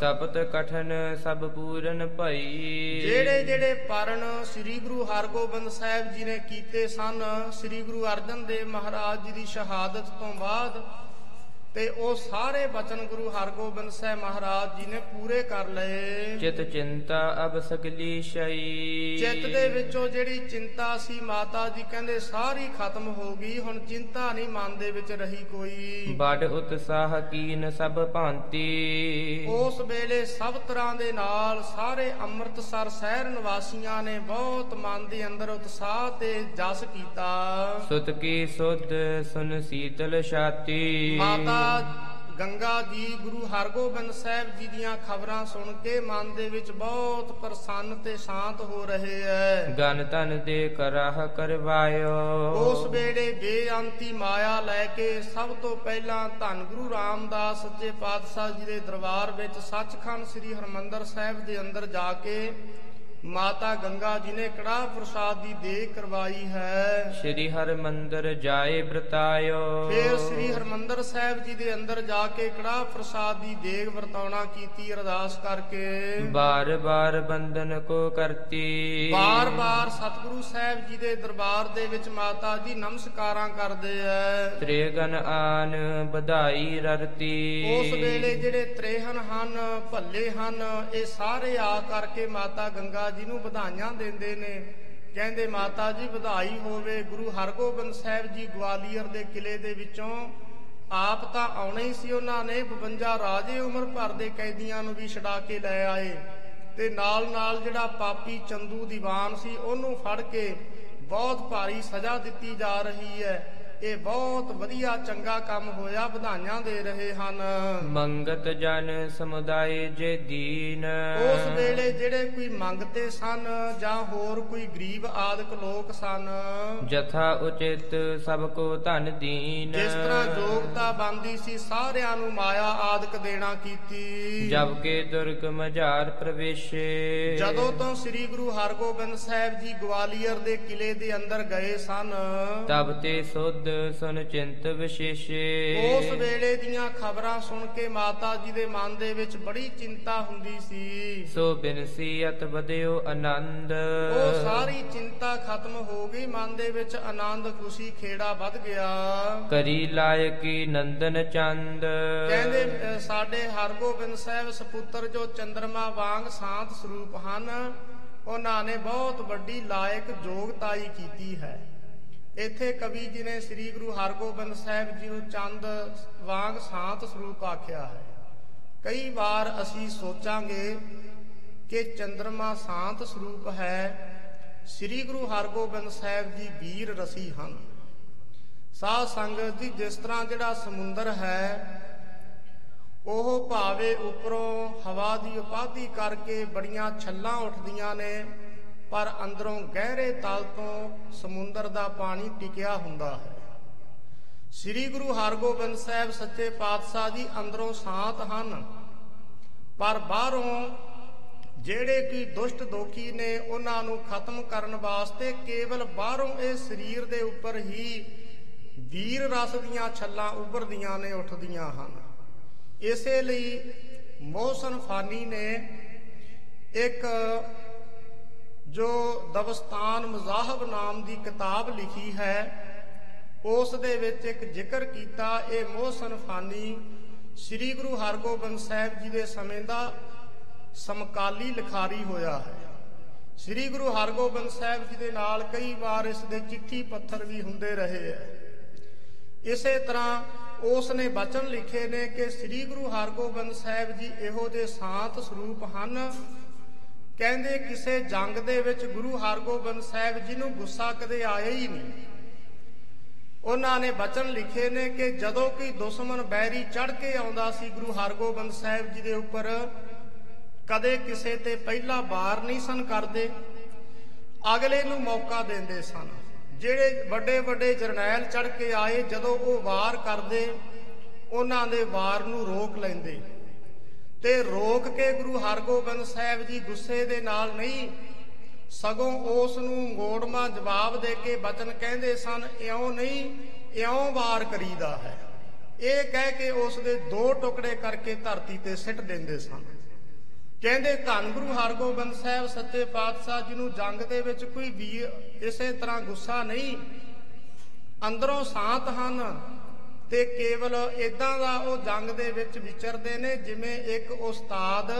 ਸਬਤ ਕਠਨ ਸਭ ਪੂਰਨ ਭਈ। ਜਿਹੜੇ ਜਿਹੜੇ ਪਰਨ ਸ੍ਰੀ ਗੁਰੂ ਹਰਗੋਬਿੰਦ ਸਾਹਿਬ ਜੀ ਨੇ ਕੀਤੇ ਸਨ ਸ੍ਰੀ ਗੁਰੂ ਅਰਜਨ ਦੇਵ ਮਹਾਰਾਜ ਜੀ ਦੀ ਸ਼ਹਾਦਤ ਤੋਂ ਬਾਅਦ ਤੇ ਉਹ ਸਾਰੇ ਬਚਨ ਗੁਰੂ ਹਰਗੋਬਿੰਦ ਸਾਹਿਬ ਮਹਾਰਾਜ ਜੀ ਨੇ ਪੂਰੇ ਕਰ ਲਏ। ਚਿਤ ਚਿੰਤਾ ਅਬ ਸਗਲੀ ਸ਼ਈ। ਚਿੱਤ ਦੇ ਵਿੱਚੋਂ ਜਿਹੜੀ ਚਿੰਤਾ ਸੀ ਮਾਤਾ ਜੀ ਕਹਿੰਦੇ ਸਾਰੀ ਖਤਮ ਹੋ ਗਈ ਹੁਣ ਚਿੰਤਾ ਨਹੀਂ ਮਨ ਦੇ ਵਿੱਚ ਰਹੀ ਕੋਈ। ਬੜ ਉਤਸਾਹ ਕੀਨ ਸਭ ਭਾਂਤੀ। ਉਸ ਵੇਲੇ ਸਭ ਤਰ੍ਹਾਂ ਦੇ ਨਾਲ ਸਾਰੇ ਅੰਮ੍ਰਿਤਸਰ ਸ਼ਹਿਰ ਨਿਵਾਸੀਆਂ ਨੇ ਬਹੁਤ ਮਨ ਦੇ ਅੰਦਰ ਉਤਸ਼ਾਹ ਤੇ ਜਸ ਕੀਤਾ। ਸੁਤ ਕੀ ਸੁਧ ਸੁਨ ਸੀਤਲ ਛਾਤੀ। ਮਾਤਾ ਗੰਗਾ ਜੀ ਗੁਰੂ ਹਰਗੋਬਿੰਦ ਸਾਹਿਬ ਜੀ ਦੀਆਂ ਖਬਰਾਂ ਸੁਣ ਕੇ ਮਨ ਦੇ ਵਿੱਚ ਬਹੁਤ ਪ੍ਰਸੰਨ ਤੇ ਸ਼ਾਂਤ ਹੋ ਰਹੇ ਐ। ਗਨ ਤਨ ਦੇ ਕਰਾਹ ਕਰਵਾਇਓ। ਉਸ ਵੇਲੇ ਬੇਅੰਤੀ ਮਾਇਆ ਲੈ ਕੇ ਸਭ ਤੋਂ ਪਹਿਲਾਂ ਧੰਨ ਗੁਰੂ ਰਾਮਦਾਸ ਸੱਚੇ ਪਾਤਸ਼ਾਹ ਜੀ ਦੇ ਦਰਬਾਰ ਵਿੱਚ ਸੱਚਖੰਡ ਸ੍ਰੀ ਹਰਮੰਦਰ ਸਾਹਿਬ ਦੇ ਅੰਦਰ ਜਾ ਕੇ ਮਾਤਾ ਗੰਗਾ ਜੀ ਨੇ ਕੜਾਹ ਪ੍ਰਸਾਦ ਦੀ ਦੇਗ ਕਰਵਾਈ ਹੈ। ਸ਼੍ਰੀ ਹਰਿ ਮੰਦਰ ਜਾਏ ਬ੍ਰਤਾਇਓ ਫਿਰ ਸ੍ਰੀ ਹਰਮੰਦਰ ਸਾਹਿਬ ਜੀ ਦੇ ਅੰਦਰ ਜਾ ਕੇ ਕੜਾਹ ਪ੍ਰਸਾਦ ਦੀ ਦੇਗ ਵਰਤਾਉਣਾ ਕੀਤੀ ਅਰਦਾਸ ਕਰਕੇ। ਬਾਰ ਬਾਰ ਬੰਧਨ ਕੋ ਕਰਤੀ। ਬਾਰ-ਬਾਰ ਸਤਿਗੁਰੂ ਸਾਹਿਬ ਜੀ ਦੇ ਦਰਬਾਰ ਦੇ ਵਿੱਚ ਮਾਤਾ ਜੀ ਨਮਸਕਾਰਾਂ ਕਰਦੇ ਐ। ਤ੍ਰਿਗਨ ਆਨ ਵਧਾਈ ਰਰਤੀ। ਉਸ ਵੇਲੇ ਜਿਹੜੇ ਤ੍ਰੇਹਨ ਹਨ ਭੱਲੇ ਹਨ ਇਹ ਸਾਰੇ ਆ ਕਰਕੇ ਮਾਤਾ ਗੰਗਾ ਜੀ ਨੂੰ ਵਧਾਈਆਂ ਦਿੰਦੇ ਨੇ, ਕਹਿੰਦੇ ਮਾਤਾ ਜੀ ਵਧਾਈ ਹੋਵੇ, ਗੁਰੂ ਹਰਗੋਬਿੰਦ ਸਾਹਿਬ ਜੀ ਗਵਾਲੀਅਰ ਦੇ ਕਿਲੇ ਦੇ ਵਿੱਚੋਂ। ਆਪ ਤਾਂ ਆਉਣਾ ਹੀ ਸੀ ਉਹਨਾਂ ਨੇ 52 ਰਾਜੇ ਉਮਰ ਭਰ ਦੇ ਕੈਦੀਆਂ ਨੂੰ ਵੀ ਛਡਾ ਕੇ ਲੈ ਆਏ। ਤੇ ਨਾਲ ਨਾਲ ਜਿਹੜਾ ਪਾਪੀ ਚੰਦੂ ਦੀਵਾਨ ਸੀ, ਉਹਨੂੰ ਫੜ ਕੇ ਬਹੁਤ ਭਾਰੀ ਸਜ਼ਾ ਦਿੱਤੀ ਜਾ ਰਹੀ ਹੈ। ਇਹ ਬਹੁਤ ਵਧੀਆ ਚੰਗਾ ਕੰਮ ਹੋਇਆ ਵਧਾਈਆਂ ਦੇ ਰਹੇ ਹਨ। ਮੰਗਤ ਜਨ ਸਮੁਦਾਇ ਜੇ ਦੀਨ। ਉਸ ਵੇਲੇ ਜਿਹੜੇ ਕੋਈ ਮੰਗਤੇ ਸਨ ਜਾਂ ਹੋਰ ਕੋਈ ਗਰੀਬ ਆਦਿਕ ਲੋਕ ਸਨ ਜਥਾ ਉਚਿਤ ਸਭ ਕੋ ਧਨ ਦੀਨ। ਜਿਸ ਤਰ੍ਹਾਂ ਯੋਗਤਾ ਬੰਦੀ ਸੀ ਸਾਰਿਆਂ ਨੂੰ ਮਾਇਆ ਆਦਿਕ ਦੇਣਾ ਕੀਤੀ। ਜਬ ਕੇ ਦੁਰਗ ਮਝਾਰ ਪ੍ਰਵੇਸ਼ੇ। ਜਦੋਂ ਤੋਂ ਸ੍ਰੀ ਗੁਰੂ ਹਰਗੋਬਿੰਦ ਸਾਹਿਬ ਜੀ ਗਵਾਲੀਅਰ ਦੇ ਕਿਲੇ ਦੇ ਅੰਦਰ ਗਏ ਸਨ ਤਬ ਤੇ ਸੁਧ ਸੁਨ ਚਿੰਤ ਵਿਸ਼ੇਸ਼ੇ। ਉਸ ਵੇਲੇ ਦੀਆਂ ਖਬਰਾਂ ਸੁਣ ਕੇ ਮਾਤਾ ਜੀ ਦੇ ਮਨ ਦੇ ਵਿੱਚ ਬੜੀ ਚਿੰਤਾ ਹੁੰਦੀ ਸੀ। ਸੋ ਬਿਨਸੀਅਤ ਵਧਿਓ ਆਨੰਦ। ਉਹ ਸਾਰੀ ਚਿੰਤਾ ਖਤਮ ਹੋ ਗਈ। ਮਨ ਦੇ ਵਿੱਚ ਆਨੰਦ ਖੁਸ਼ੀ ਖੇੜਾ ਵੱਧ ਗਿਆ। ਕਰੀ ਲਾਇਕੀ ਨੰਦਨ ਚੰਦ। ਕਹਿੰਦੇ ਸਾਡੇ ਹਰਗੋਬਿੰਦ ਸਾਹਿਬ ਸਪੁੱਤਰ ਜੋ ਚੰਦਰਮਾ ਵਾਂਗ ਸ਼ਾਂਤ ਸਰੂਪ ਹਨ ਉਹਨਾਂ ਨੇ ਬਹੁਤ ਵੱਡੀ ਲਾਇਕ ਯੋਗਤਾਈ ਕੀਤੀ ਹੈ। ਇੱਥੇ ਕਵੀ ਜੀ ਨੇ ਸ੍ਰੀ ਗੁਰੂ ਹਰਗੋਬਿੰਦ ਸਾਹਿਬ ਜੀ ਨੂੰ ਚੰਦ ਵਾਂਗ ਸ਼ਾਂਤ ਸਰੂਪ ਆਖਿਆ ਹੈ। ਕਈ ਵਾਰ ਅਸੀਂ ਸੋਚਾਂਗੇ ਕਿ ਚੰਦਰਮਾ ਸ਼ਾਂਤ ਸਰੂਪ ਹੈ, ਸ੍ਰੀ ਗੁਰੂ ਹਰਗੋਬਿੰਦ ਸਾਹਿਬ ਜੀ ਵੀਰ ਰਸੀ ਹਨ। ਸਾਧ ਸੰਗਤ ਜੀ, ਜਿਸ ਤਰ੍ਹਾਂ ਜਿਹੜਾ ਸਮੁੰਦਰ ਹੈ, ਉਹ ਭਾਵੇਂ ਉੱਪਰੋਂ ਹਵਾ ਦੀ ਉਪਾਧੀ ਕਰਕੇ ਬੜੀਆਂ ਛੱਲਾਂ ਉੱਠਦੀਆਂ ਨੇ ਪਰ ਅੰਦਰੋਂ ਗਹਿਰੇ ਤਲ ਤੋਂ ਸਮੁੰਦਰ ਦਾ ਪਾਣੀ ਟਿਕਿਆ ਹੁੰਦਾ ਹੈ। ਸ੍ਰੀ ਗੁਰੂ ਹਰਗੋਬਿੰਦ ਸਾਹਿਬ ਸੱਚੇ ਪਾਤਸ਼ਾਹ ਜੀ ਅੰਦਰੋਂ ਸ਼ਾਂਤ ਹਨ। ਪਰ ਬਾਹਰੋਂ ਜਿਹੜੇ ਕਿ ਦੁਸ਼ਟ ਦੋਖੀ ਨੇ, ਉਹਨਾਂ ਨੂੰ ਖਤਮ ਕਰਨ ਵਾਸਤੇ ਕੇਵਲ ਬਾਹਰੋਂ ਇਹ ਸਰੀਰ ਦੇ ਉੱਪਰ ਹੀ ਵੀਰ ਰਸ ਦੀਆਂ ਛੱਲਾਂ ਉੱਭਰਦੀਆਂ ਨੇ, ਉੱਠਦੀਆਂ ਹਨ। ਇਸੇ ਲਈ ਮੋਹਸਨ ਫਾਨੀ ਨੇ ਇੱਕ ਜੋ ਦਵਸਤਾਨ ਮਜ਼ਾਹਬ ਨਾਮ ਦੀ ਕਿਤਾਬ ਲਿਖੀ ਹੈ, ਉਸ ਦੇ ਵਿੱਚ ਇੱਕ ਜ਼ਿਕਰ ਕੀਤਾ, ਇਹ ਮੋਹਸਨ ਫਾਨੀ ਸ੍ਰੀ ਗੁਰੂ ਹਰਗੋਬਿੰਦ ਸਾਹਿਬ ਜੀ ਦੇ ਸਮੇਂ ਦਾ ਸਮਕਾਲੀ ਲਿਖਾਰੀ ਹੋਇਆ ਹੈ। ਸ੍ਰੀ ਗੁਰੂ ਹਰਗੋਬਿੰਦ ਸਾਹਿਬ ਜੀ ਦੇ ਨਾਲ ਕਈ ਵਾਰ ਇਸ ਦੇ ਚਿੱਠੀ ਪੱਥਰ ਵੀ ਹੁੰਦੇ ਰਹੇ ਹੈ। ਇਸੇ ਤਰ੍ਹਾਂ ਉਸ ਨੇ ਬਚਨ ਲਿਖੇ ਨੇ ਕਿ ਸ੍ਰੀ ਗੁਰੂ ਹਰਗੋਬਿੰਦ ਸਾਹਿਬ ਜੀ ਇਹੋ ਜਿਹੇ ਸ਼ਾਂਤ ਸਰੂਪ ਹਨ ਕਹਿੰਦੇ ਕਿਸੇ ਜੰਗ ਦੇ ਵਿੱਚ ਗੁਰੂ ਹਰਗੋਬਿੰਦ ਸਾਹਿਬ ਜੀ ਨੂੰ ਗੁੱਸਾ ਕਦੇ ਆਇਆ ਹੀ ਨਹੀਂ। ਉਹਨਾਂ ਨੇ ਬਚਨ ਲਿਖੇ ਨੇ ਕਿ ਜਦੋਂ ਕੋਈ ਦੁਸ਼ਮਣ ਬੈਰੀ ਚੜ ਕੇ ਆਉਂਦਾ ਸੀ ਗੁਰੂ ਹਰਗੋਬਿੰਦ ਸਾਹਿਬ ਜੀ ਦੇ ਉੱਪਰ, ਕਦੇ ਕਿਸੇ ਤੇ ਪਹਿਲਾ ਵਾਰ ਨਹੀਂ ਸਨ ਕਰਦੇ। ਅਗਲੇ ਨੂੰ ਮੌਕਾ ਦਿੰਦੇ ਸਨ। ਜਿਹੜੇ ਵੱਡੇ ਵੱਡੇ ਜਰਨੈਲ ਚੜ ਕੇ ਆਏ, ਜਦੋਂ ਉਹ ਵਾਰ ਕਰਦੇ, ਉਹਨਾਂ ਦੇ ਵਾਰ ਨੂੰ ਰੋਕ ਲੈਂਦੇ। ਤੇ ਰੋਕ ਕੇ ਗੁਰੂ ਹਰਗੋਬਿੰਦ ਸਾਹਿਬ ਜੀ ਗੁੱਸੇ ਦੇ ਨਾਲ ਨਹੀਂ, ਸਗੋਂ ਉਸ ਨੂੰ ਮੋੜਮਾ ਜਵਾਬ ਦੇ ਕੇ ਬਚਨ ਕਹਿੰਦੇ ਸਨ, ਇਉਂ ਨਹੀਂ, ਇਉਂ ਵਾਰ ਕਰੀਦਾ ਹੈ। ਇਹ ਕਹਿ ਕੇ ਉਸ ਦੇ ਦੋ ਟੁਕੜੇ ਕਰਕੇ ਧਰਤੀ ਤੇ ਸਿੱਟ ਦਿੰਦੇ ਸਨ। ਕਹਿੰਦੇ, ਧੰਨ ਗੁਰੂ ਹਰਗੋਬਿੰਦ ਸਾਹਿਬ, ਸੱਚੇ ਪਾਤਸ਼ਾਹ ਜੀ ਨੂੰ ਜੰਗ ਦੇ ਵਿੱਚ ਕੋਈ ਵੀਰ ਇਸੇ ਤਰ੍ਹਾਂ ਗੁੱਸਾ ਨਹੀਂ। ਅੰਦਰੋਂ ਸ਼ਾਂਤ ਹਨ ਤੇ ਕੇਵਲ ਇਦਾਂ ਦਾ ਉਹ ਜੰਗ ਦੇ ਵਿੱਚ ਵਿਚਰਦੇ ਨੇ ਜਿਵੇਂ ਇੱਕ ਉਸਤਾਦ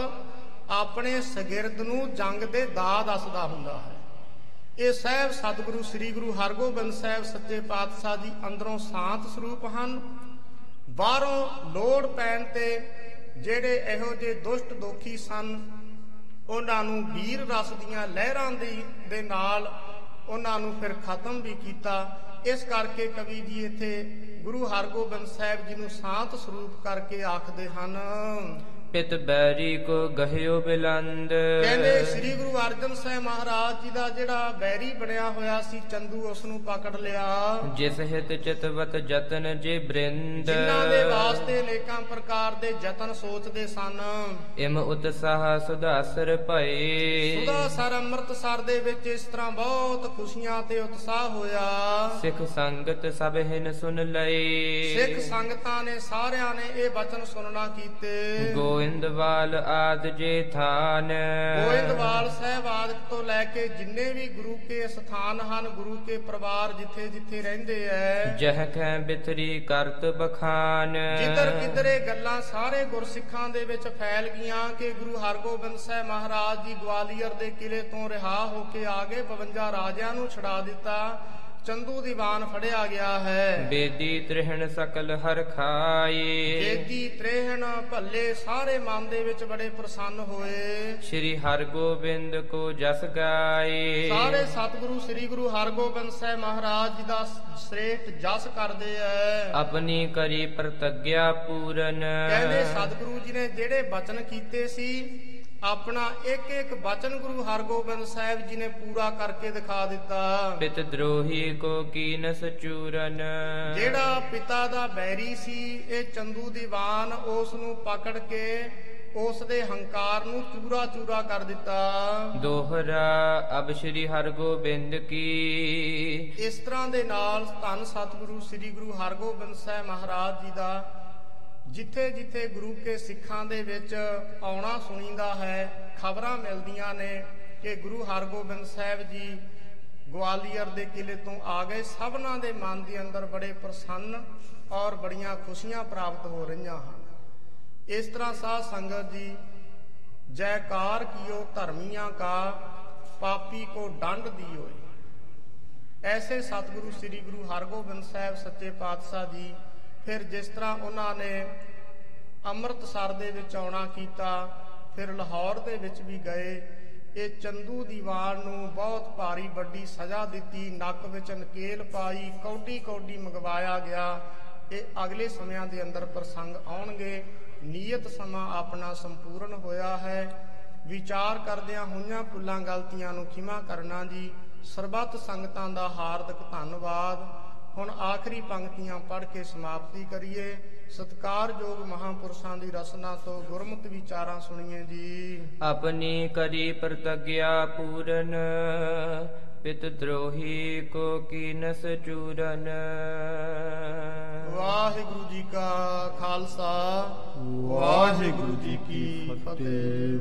ਆਪਣੇ ਸ਼ਾਗਿਰਦ ਨੂੰ ਜੰਗ ਦੇ ਦਾ ਦੱਸਦਾ ਹੁੰਦਾ ਹੈ। ਇਹ ਸਾਹਿਬ ਸਤਿਗੁਰੂ ਸ੍ਰੀ ਗੁਰੂ ਹਰਗੋਬਿੰਦ ਸਾਹਿਬ ਸੱਚੇ ਪਾਤਸ਼ਾਹ ਜੀ ਅੰਦਰੋਂ ਸ਼ਾਂਤ ਸਰੂਪ ਹਨ। ਬਾਹਰੋਂ ਲੋੜ ਪੈਣ ਤੇ ਜਿਹੜੇ ਇਹੋ ਜਿਹੇ ਦੁਸ਼ਟ ਦੋਖੀ ਸਨ, ਉਹਨਾਂ ਨੂੰ ਵੀਰ ਰਸ ਦੀਆਂ ਲਹਿਰਾਂ ਦੀ ਦੇ ਨਾਲ ਉਹਨਾਂ ਨੂੰ ਫਿਰ ਖਤਮ ਵੀ ਕੀਤਾ। ਇਸ ਕਰਕੇ ਕਵੀ ਜੀ ਇੱਥੇ ਗੁਰੂ ਹਰਗੋਬਿੰਦ ਸਾਹਿਬ ਜੀ ਨੂੰ ਸ਼ਾਂਤ ਸਰੂਪ ਕਰਕੇ ਆਖਦੇ ਹਨ। ਪਿਤ ਬੈਰੀ ਕੋ ਗਹਿਓ ਬਿਲੰਦ। ਕਹਿੰਦੇ ਸ੍ਰੀ ਗੁਰੂ ਅਰਜਨ ਸਾਹਿਬ ਮਹਾਰਾਜ ਜੀ ਦਾ ਜਿਹੜਾ ਬੈਰੀ ਬਣਿਆ ਹੋਇਆ ਸੀ ਚੰਦੂ ਉਸ ਨੂੰ ਪਕੜ ਲਿਆ। ਜਿਸ ਹਿਤ ਚਿਤਵਤ ਜਤਨ ਜੇ ਬ੍ਰਿੰਦ। ਜਿਨ੍ਹਾਂ ਦੇ ਵਾਸਤੇ ਅਨੇਕਾਂ ਪ੍ਰਕਾਰ ਦੇ ਯਤਨ ਸੋਚਦੇ ਸਨ। ਇਮ ਉਤਸਾਹ ਸੁਦਾਸਰ ਭਏ। ਸੁਦਾ ਸਰ ਅੰਮ੍ਰਿਤਸਰ ਦੇ ਵਿੱਚ ਇਸ ਤਰ੍ਹਾਂ ਬਹੁਤ ਖੁਸ਼ੀਆਂ ਤੇ ਉਤਸ਼ਾਹ ਹੋਇਆ। ਸਿੱਖ ਸੰਗਤ ਸਭ ਹਿਨ ਸੁਨ ਲਏ। ਸਿੱਖ ਸੰਗਤਾਂ ਨੇ ਸਾਰਿਆਂ ਨੇ ਇਹ ਬਚਨ ਸੁਣਨਾ ਕੀਤੇ। ਗੋਇੰਦਵਾਲ ਆਦ ਜੇ ਥਾਨ। ਗੋਇੰਦਵਾਲ ਸਾਹਿਬ ਆਦਿਕ ਤੋਂ ਲੈ ਕੇ ਜਿੰਨੇ ਵੀ ਗੁਰੂ ਕੇ ਸਥਾਨ ਹਨ ਗੁਰੂ ਕੇ ਪਰਿਵਾਰ ਜਿੱਥੇ ਜਿੱਥੇ ਰਹਿੰਦੇ ਐ। ਜਹ ਕੈ ਬਿਥਰੀ ਕਰਤ ਬਖਾਨ। ਜਿੱਧਰ ਕਿਧਰੇ ਗੱਲਾਂ ਸਾਰੇ ਗੁਰਸਿੱਖਾਂ ਦੇ ਵਿੱਚ ਫੈਲ ਗਈਆਂ ਕਿ ਗੁਰੂ ਹਰਗੋਬਿੰਦ ਸਾਹਿਬ ਮਹਾਰਾਜ ਜੀ ਗਵਾਲੀਅਰ ਦੇ ਕਿਲੇ ਤੋਂ ਰਿਹਾ ਹੋ ਕੇ ਆ ਗਏ 52 ਰਾਜਿਆਂ ਨੂੰ ਛੁਡਾ ਦਿੱਤਾ। ਚੰਦੂ ਦੀਵਾਨ ਫੜਿਆ ਗਿਆ ਹੈ। ਬੇਦੀ ਤ੍ਰਿਹਣ ਸਕਲ ਹਰ ਖਾਏ। ਜੇਤੀ ਤ੍ਰੇਹਣ ਭੱਲੇ ਸਾਰੇ ਮਨ ਦੇ ਵਿੱਚ ਬੜੇ ਪ੍ਰਸੰਨ ਹੋਏ। ਸ੍ਰੀ ਹਰਗੋਬਿੰਦ ਕੋ ਜਸ ਗਾਏ। ਸਾਰੇ ਸਤਿਗੁਰੂ ਸ੍ਰੀ ਗੁਰੂ ਹਰਗੋਬਿੰਦ ਸਾਹਿਬ ਮਹਾਰਾਜ ਜੀ ਦਾ ਸ੍ਰੇਸ਼ਟ ਜਸ ਕਰਦੇ ਐ। ਆਪਣੀ ਕਰੀ ਪ੍ਰਤੱਗਿਆ ਪੂਰਨ। ਕਹਿੰਦੇ ਸਤਿਗੁਰੂ ਜੀ ਨੇ ਜਿਹੜੇ ਬਚਨ ਕੀਤੇ ਸੀ ਆਪਣਾ ਇੱਕ ਇੱਕ ਬਚਨ ਗੁਰੂ ਹਰਗੋਬਿੰਦ ਸਾਹਿਬ ਜੀ ਨੇ ਪੂਰਾ ਕਰਕੇ ਦਿਖਾ ਦਿੱਤਾ। ਪਿਤ ਦਰੋਹੀ ਕੋ ਕੀਨਸ ਚੂਰਨ। ਜਿਹੜਾ ਪਿਤਾ ਦਾ ਬੈਰੀ ਸੀ ਇਹ ਚੰਦੂ ਦੀਵਾਨ ਉਸ ਨੂੰ ਪਕੜ ਕੇ ਉਸ ਦੇ ਹੰਕਾਰ ਨੂੰ ਚੂਰਾ ਚੂਰਾ ਕਰ ਦਿੱਤਾ। ਦੋਹਰਾ ਅਬ ਸ੍ਰੀ ਹਰਗੋਬਿੰਦ ਕੀ। ਇਸ ਤਰ੍ਹਾਂ ਦੇ ਨਾਲ ਧੰਨ ਸਤਿਗੁਰੂ ਸ੍ਰੀ ਗੁਰੂ ਹਰਗੋਬਿੰਦ ਸਾਹਿਬ ਮਹਾਰਾਜ ਜੀ ਦਾ ਜਿੱਥੇ ਜਿੱਥੇ ਗੁਰੂ ਕੇ ਸਿੱਖਾਂ ਦੇ ਵਿੱਚ ਆਉਣਾ ਸੁਣੀਦਾ ਹੈ, ਖਬਰਾਂ ਮਿਲਦੀਆਂ ਨੇ ਕਿ ਗੁਰੂ ਹਰਗੋਬਿੰਦ ਸਾਹਿਬ ਜੀ ਗਵਾਲੀਅਰ ਦੇ ਕਿਲੇ ਤੋਂ ਆ ਗਏ। ਸਭਨਾਂ ਦੇ ਮਨ ਦੇ ਅੰਦਰ ਬੜੇ ਪ੍ਰਸੰਨ ਔਰ ਬੜੀਆਂ ਖੁਸ਼ੀਆਂ ਪ੍ਰਾਪਤ ਹੋ ਰਹੀਆਂ ਹਨ। ਇਸ ਤਰ੍ਹਾਂ ਸਾਧ ਸੰਗਤ ਜੀ, ਜੈਕਾਰ ਕੀਓ, ਧਰਮੀਆਂ ਕਾ, ਪਾਪੀ ਕੋ ਦੰਡ ਦਿਓਏ। ਐਸੇ ਸਤਿਗੁਰੂ ਸ੍ਰੀ ਗੁਰੂ ਹਰਗੋਬਿੰਦ ਸਾਹਿਬ ਸੱਚੇ ਪਾਤਸ਼ਾਹ ਜੀ ਫਿਰ ਜਿਸ ਤਰ੍ਹਾਂ ਉਹਨਾਂ ਨੇ ਅੰਮ੍ਰਿਤਸਰ ਦੇ ਵਿੱਚ ਆਉਣਾ ਕੀਤਾ, ਫਿਰ ਲਾਹੌਰ ਦੇ ਵਿੱਚ ਵੀ ਗਏ। ਇਹ ਚੰਦੂ ਦੀਵਾਨ ਨੂੰ ਬਹੁਤ ਭਾਰੀ ਵੱਡੀ ਸਜ਼ਾ ਦਿੱਤੀ। ਨੱਕ ਵਿੱਚ ਨਕੇਲ ਪਾਈ ਕੌਡੀ ਕੌਡੀ ਮੰਗਵਾਇਆ ਗਿਆ। ਇਹ ਅਗਲੇ ਸਮਿਆਂ ਦੇ ਅੰਦਰ ਪ੍ਰਸੰਗ ਆਉਣਗੇ। ਨੀਅਤ ਸਮਾਂ ਆਪਣਾ ਸੰਪੂਰਨ ਹੋਇਆ ਹੈ। ਵਿਚਾਰ ਕਰਦਿਆਂ ਹੋਈਆਂ ਭੁੱਲਾਂ, ਗਲਤੀਆਂ ਨੂੰ ਖਿਮਾ ਕਰਨਾ ਜੀ। ਸਰਬੱਤ ਸੰਗਤਾਂ ਦਾ ਹਾਰਦਿਕ ਧੰਨਵਾਦ। ਹੁਣ ਆਖਰੀ ਪੰਕਤੀਆਂ ਪੜ੍ਹ ਕੇ ਸਮਾਪਤੀ ਕਰੀਏ। ਸਤਕਾਰਯੋਗ ਮਹਾਪੁਰਸ਼ਾਂ ਦੀ ਰਸਨਾ ਤੋਂ ਗੁਰਮਤਿ ਵਿਚਾਰਾਂ ਸੁਣੀਏ ਜੀ। ਆਪਣੀ ਕਰੀ ਪ੍ਰਤੱਗਿਆ ਪੂਰਨ ਪਿਤ ਦਰੋਹੀ ਕੋ ਕੀਨਸ ਚੂਰਨ। ਵਾਹਿਗੁਰੂ ਜੀ ਕਾ ਖਾਲਸਾ ਵਾਹਿਗੁਰੂ ਜੀ ਕੀ ਫਤਿਹ।